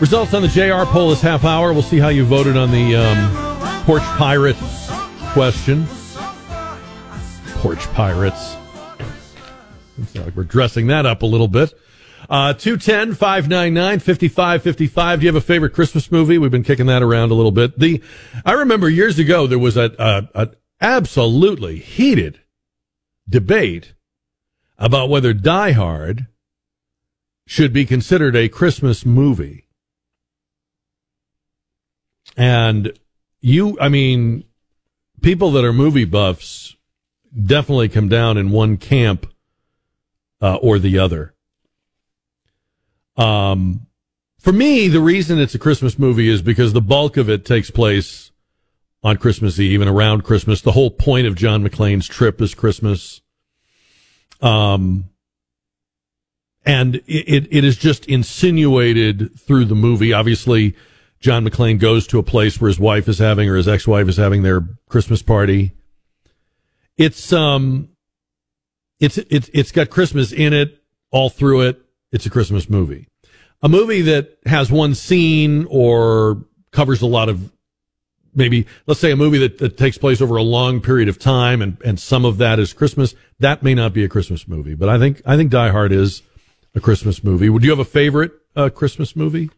Results on the JR poll this half hour. We'll see how you voted on the um, porch pirate question. Porch pirates. Looks like we're dressing that up a little bit. Uh, 210 599 5555. Do you have a favorite Christmas movie? We've been kicking that around a little bit. The, I remember years ago there was a, a, a absolutely heated debate about whether Die Hard should be considered a Christmas movie. And you, I mean, people that are movie buffs definitely come down in one camp uh, or the other. Um, for me, the reason it's a Christmas movie is because the bulk of it takes place on Christmas Eve and around Christmas. The whole point of John McClane's trip is Christmas. Um, and it, it is just insinuated through the movie. Obviously, John McClane goes to a place where his wife is having or his ex-wife is having their Christmas party. It's um, it's it's it's got Christmas in it all through it. It's a Christmas movie, a movie that has one scene or covers a lot of maybe let's say a movie that, that takes place over a long period of time and and some of that is Christmas. That may not be a Christmas movie, but I think I think Die Hard is a Christmas movie. Would you have a favorite uh, Christmas movie?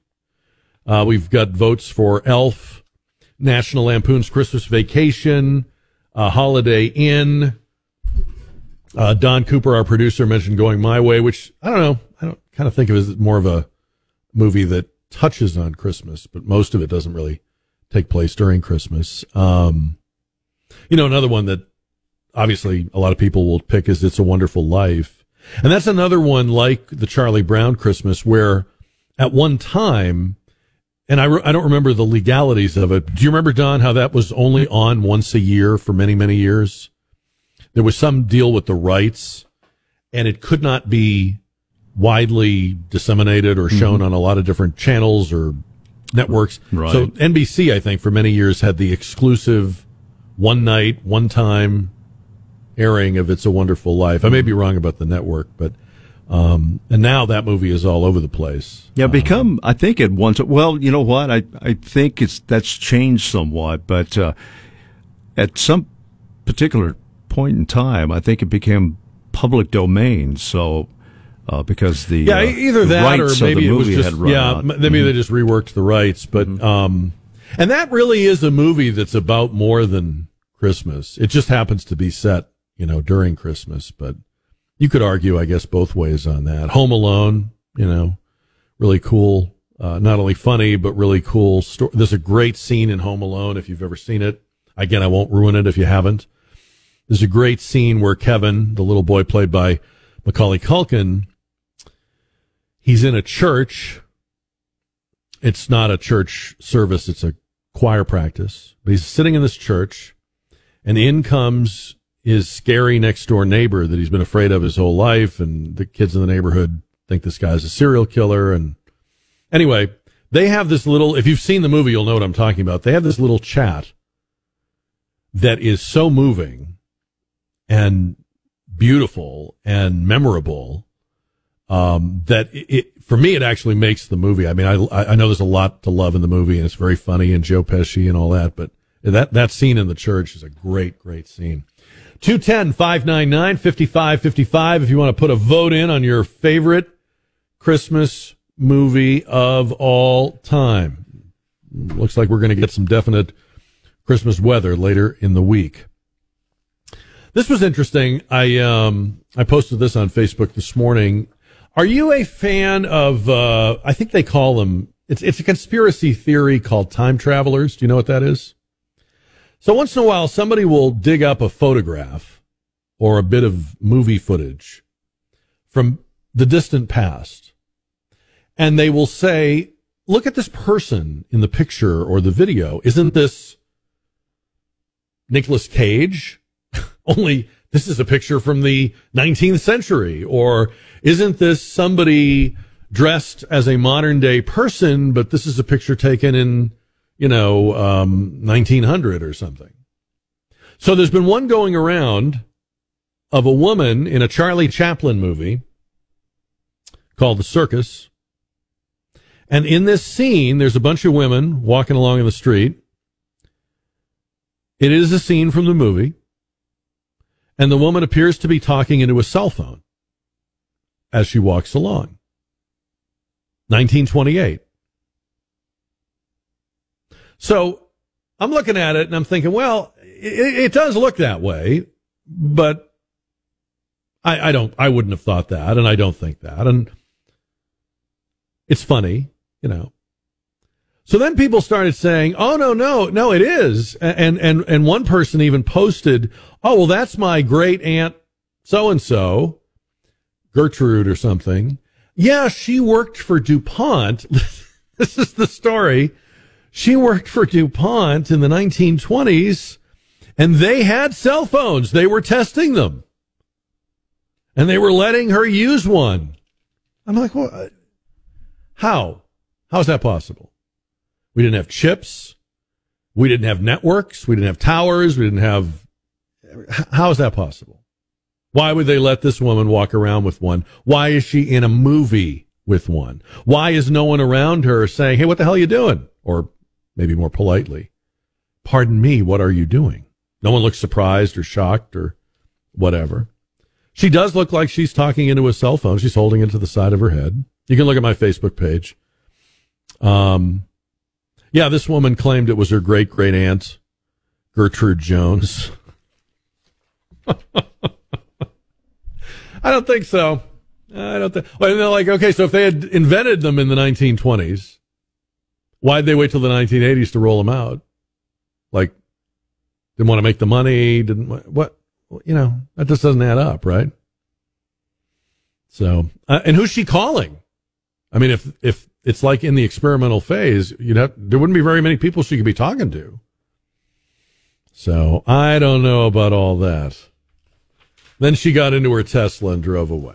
Uh, we've got votes for Elf, National Lampoon's Christmas Vacation, uh, Holiday Inn. Uh, Don Cooper, our producer, mentioned Going My Way, which I don't know. I don't kind of think of it as more of a movie that touches on Christmas, but most of it doesn't really take place during Christmas. Um, you know, another one that obviously a lot of people will pick is It's a Wonderful Life. And that's another one like the Charlie Brown Christmas where at one time, and I, re- I don't remember the legalities of it. Do you remember, Don, how that was only on once a year for many, many years? There was some deal with the rights and it could not be widely disseminated or shown Mhm. on a lot of different channels or networks. Right. So NBC, I think, for many years had the exclusive one night, one time airing of It's a Wonderful Life. I may be wrong about the network, but um, and now that movie is all over the place. Yeah, become. I think at once. Well, you know what? I I think it's that's changed somewhat, but uh, at some particular point in time, I think it became public domain. So uh, because the yeah, uh, either the that or maybe the it was just yeah, out. maybe Mhm. they just reworked the rights, but Mm-hmm. um, and that really is a movie that's about more than Christmas. It just happens to be set, you know, during Christmas, but you could argue, I guess, both ways on that. Home Alone, you know, really cool. Uh, not only funny, but really cool. story. There's a great scene in Home Alone if you've ever seen it. Again, I won't ruin it if you haven't. There's a great scene where Kevin, the little boy played by Macaulay Culkin, he's in a church. It's not a church service, it's a choir practice. But he's sitting in this church, and in comes his scary next door neighbor that he's been afraid of his whole life, and the kids in the neighborhood think this guy's a serial killer. And anyway, they have this little, if you've seen the movie, you'll know what I'm talking about. They have this little chat that is so moving and beautiful and memorable um, that it, for me it actually makes the movie. I mean, I I know there's a lot to love in the movie, and it's very funny and Joe Pesci and all that, but that that scene in the church is a great great scene. 210 599 5555 if you want to put a vote in on your favorite Christmas movie of all time. Looks like we're going to get some definite Christmas weather later in the week. This was interesting. I um I posted this on Facebook this morning. Are you a fan of uh I think they call them it's it's a conspiracy theory called time travelers. Do you know what that is? So once in a while somebody will dig up a photograph or a bit of movie footage from the distant past and they will say, "Look at this person in the picture or the video. Isn't this Nicolas Cage?" only this is a picture from the 19th century or isn't this somebody dressed as a modern day person but this is a picture taken in you know um, 1900 or something so there's been one going around of a woman in a charlie chaplin movie called the circus And in this scene, there's a bunch of women walking along in the street. It is a scene from the movie. And the woman appears to be talking into a cell phone as she walks along. 1928. So I'm looking at it and I'm thinking, well, it, it does look that way, but I, I don't, I wouldn't have thought that, and I don't think that, and it's funny, you know. So then people started saying, "Oh no, no, no, it is," and and and one person even posted, "Oh well, that's my great aunt so and so, Gertrude or something." Yeah, she worked for DuPont. this is the story. She worked for DuPont in the 1920s, and they had cell phones. They were testing them, and they were letting her use one. I'm like, what? How? How's that possible? We didn't have chips. We didn't have networks. We didn't have towers. We didn't have. How is that possible? Why would they let this woman walk around with one? Why is she in a movie with one? Why is no one around her saying, "Hey, what the hell are you doing?" Or maybe more politely, "Pardon me, what are you doing?" No one looks surprised or shocked or whatever. She does look like she's talking into a cell phone. She's holding it to the side of her head. You can look at my Facebook page. Um, yeah, this woman claimed it was her great great aunt, Gertrude Jones. I don't think so. I don't think. Well, they're like, okay, so if they had invented them in the 1920s, why'd they wait till the 1980s to roll them out? Like, didn't want to make the money, didn't what? You know, that just doesn't add up, right? So, uh, and who's she calling? I mean, if if it's like in the experimental phase, you'd have there wouldn't be very many people she could be talking to. So I don't know about all that. Then she got into her Tesla and drove away.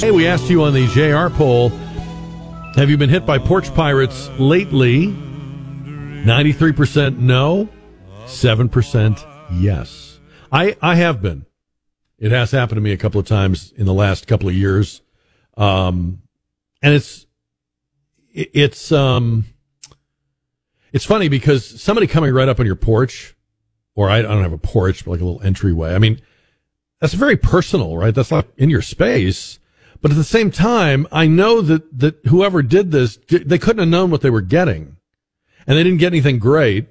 Hey, we asked you on the JR poll Have you been hit by porch pirates lately? 93% no, 7% yes. I, I have been. It has happened to me a couple of times in the last couple of years. Um, and it's, it- it's, um, it's funny because somebody coming right up on your porch, or I, I don't have a porch, but like a little entryway. I mean, that's very personal, right? That's not in your space. But at the same time, I know that, that whoever did this, they couldn't have known what they were getting. And they didn't get anything great,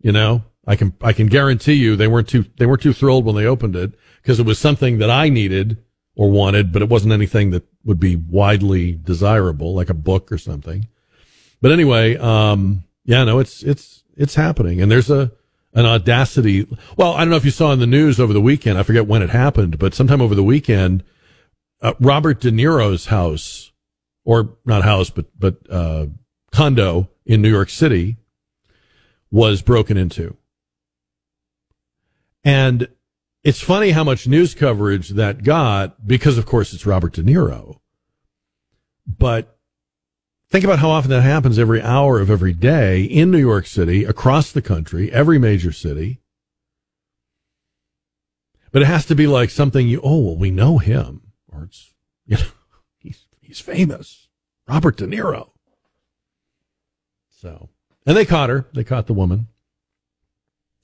you know? I can, I can guarantee you they weren't too, they weren't too thrilled when they opened it because it was something that I needed or wanted, but it wasn't anything that would be widely desirable, like a book or something. But anyway, um, yeah, no, it's, it's, it's happening. And there's a, an audacity. Well, I don't know if you saw in the news over the weekend. I forget when it happened, but sometime over the weekend, uh, Robert De Niro's house, or not house, but but uh, condo in New York City, was broken into. And it's funny how much news coverage that got because, of course, it's Robert De Niro. But think about how often that happens every hour of every day in New York City, across the country, every major city. But it has to be like something you, oh, well, we know him. Or it's, you know, he's, he's famous. Robert De Niro. So, and they caught her. They caught the woman.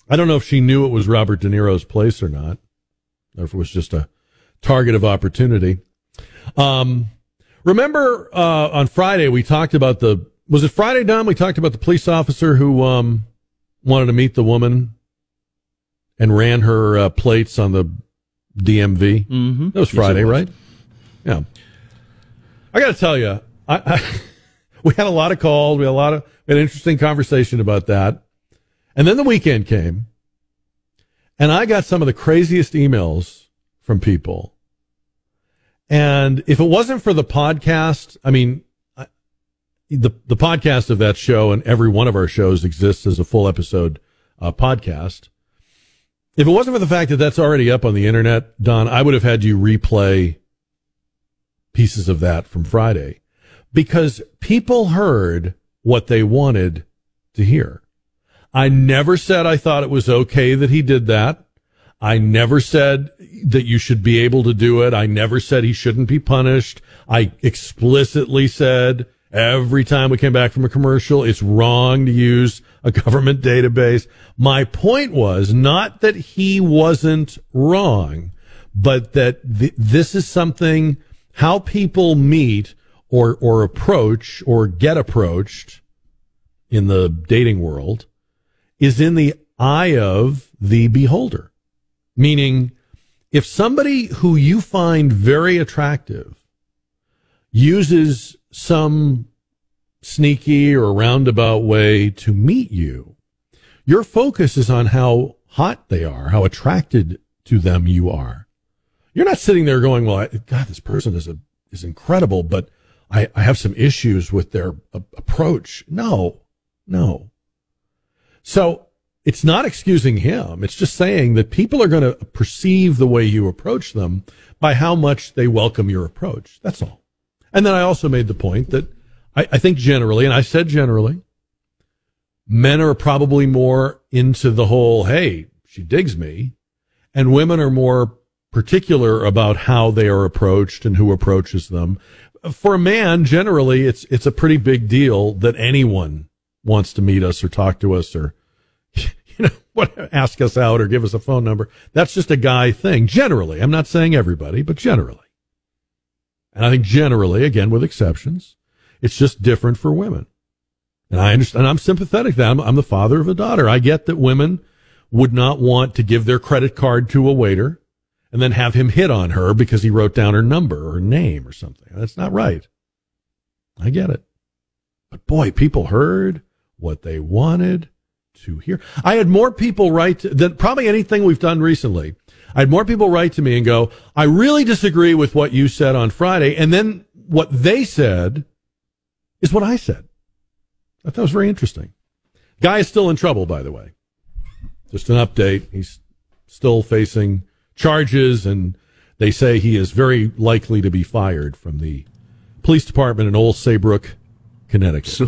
I don't know if she knew it was Robert De Niro's place or not, or if it was just a target of opportunity. Um, remember, uh, on Friday, we talked about the, was it Friday, Don? We talked about the police officer who, um, wanted to meet the woman and ran her uh, plates on the DMV. Mm-hmm. That was Yes, Friday, was. right? Yeah. I got to tell you, I, I we had a lot of calls. We had a lot of we had an interesting conversation about that. And then the weekend came, And I got some of the craziest emails from people. And if it wasn't for the podcast, I mean, the the podcast of that show and every one of our shows exists as a full episode uh, podcast. If it wasn't for the fact that that's already up on the internet, Don, I would have had you replay pieces of that from Friday because people heard what they wanted to hear. I never said I thought it was okay that he did that. I never said that you should be able to do it. I never said he shouldn't be punished. I explicitly said every time we came back from a commercial, it's wrong to use a government database. My point was not that he wasn't wrong, but that th- this is something how people meet or, or approach or get approached in the dating world is in the eye of the beholder. Meaning, if somebody who you find very attractive uses some sneaky or roundabout way to meet you, your focus is on how hot they are, how attracted to them you are. You're not sitting there going, well, I, God, this person is a, is incredible, but I, I have some issues with their a- approach. No, no. So it's not excusing him. It's just saying that people are going to perceive the way you approach them by how much they welcome your approach. That's all. And then I also made the point that I, I think generally, and I said generally, men are probably more into the whole, hey, she digs me, and women are more particular about how they are approached and who approaches them. For a man, generally, it's it's a pretty big deal that anyone wants to meet us or talk to us or what ask us out or give us a phone number. That's just a guy thing. Generally, I'm not saying everybody, but generally. And I think generally, again with exceptions, it's just different for women. And I understand. I'm sympathetic that I'm, I'm the father of a daughter. I get that women would not want to give their credit card to a waiter and then have him hit on her because he wrote down her number or name or something. That's not right. I get it. But boy, people heard what they wanted to hear. I had more people write than probably anything we've done recently. I had more people write to me and go, I really disagree with what you said on Friday. And then what they said is what I said. I thought it was very interesting. Guy is still in trouble, by the way. Just an update. He's still facing charges, and they say he is very likely to be fired from the police department in Old Saybrook, Connecticut. So,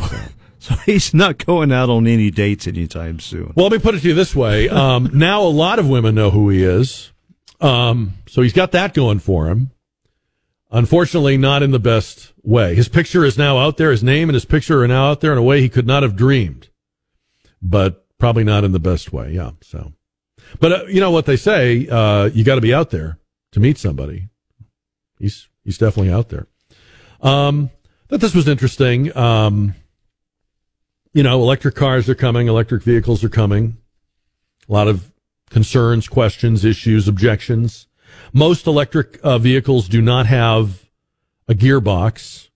so he's not going out on any dates anytime soon. Well, let me put it to you this way. Um, now a lot of women know who he is. Um, so he's got that going for him. Unfortunately, not in the best way. His picture is now out there. His name and his picture are now out there in a way he could not have dreamed, but probably not in the best way. Yeah. So, but uh, you know what they say, uh, you got to be out there to meet somebody. He's, he's definitely out there. Um, thought this was interesting. Um, you know, electric cars are coming, electric vehicles are coming. A lot of concerns, questions, issues, objections. Most electric uh, vehicles do not have a gearbox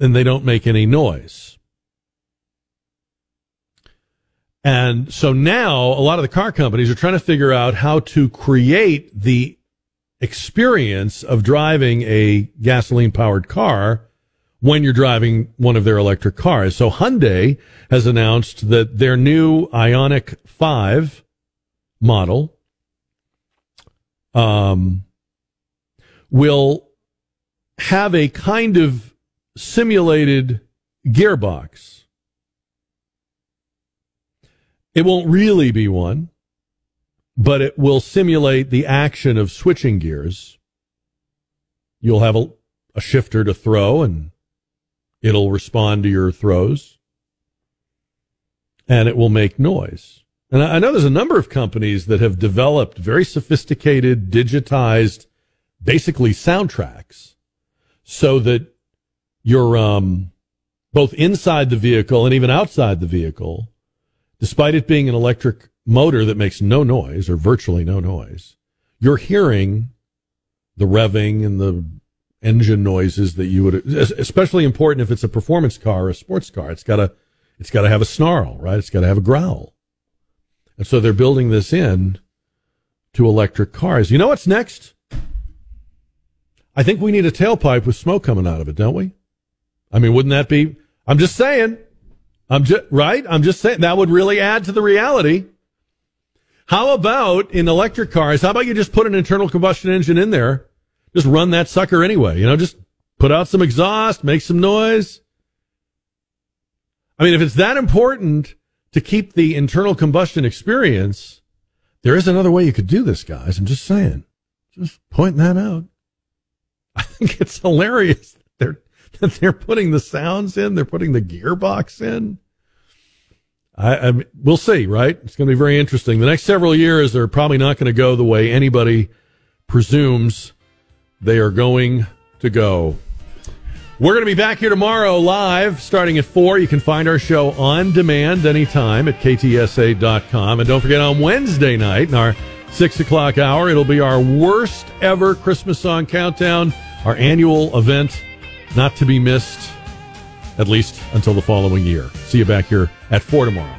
and they don't make any noise. And so now a lot of the car companies are trying to figure out how to create the experience of driving a gasoline powered car when you're driving one of their electric cars. So Hyundai has announced that their new Ioniq 5 model um, will have a kind of simulated gearbox. It won't really be one, but it will simulate the action of switching gears. You'll have a, a shifter to throw and it'll respond to your throws and it will make noise. And I know there's a number of companies that have developed very sophisticated, digitized, basically soundtracks so that you're, um, both inside the vehicle and even outside the vehicle, despite it being an electric motor that makes no noise or virtually no noise, you're hearing the revving and the engine noises that you would, especially important if it's a performance car or a sports car. It's got to, it's got to have a snarl, right? It's got to have a growl. And so they're building this in to electric cars. You know what's next? I think we need a tailpipe with smoke coming out of it, don't we? I mean, wouldn't that be? I'm just saying. I'm just right. I'm just saying that would really add to the reality. How about in electric cars? How about you just put an internal combustion engine in there? Just run that sucker anyway. You know, just put out some exhaust, make some noise. I mean, if it's that important to keep the internal combustion experience, there is another way you could do this, guys. I'm just saying, just pointing that out. I think it's hilarious that they're that they're putting the sounds in, they're putting the gearbox in. I, I we'll see, right? It's going to be very interesting. The next several years are probably not going to go the way anybody presumes they are going to go. We're going to be back here tomorrow live starting at 4. You can find our show on demand anytime at ktsa.com. And don't forget on Wednesday night in our 6 o'clock hour, it'll be our worst ever Christmas song countdown, our annual event, not to be missed, at least until the following year. See you back here at 4 tomorrow.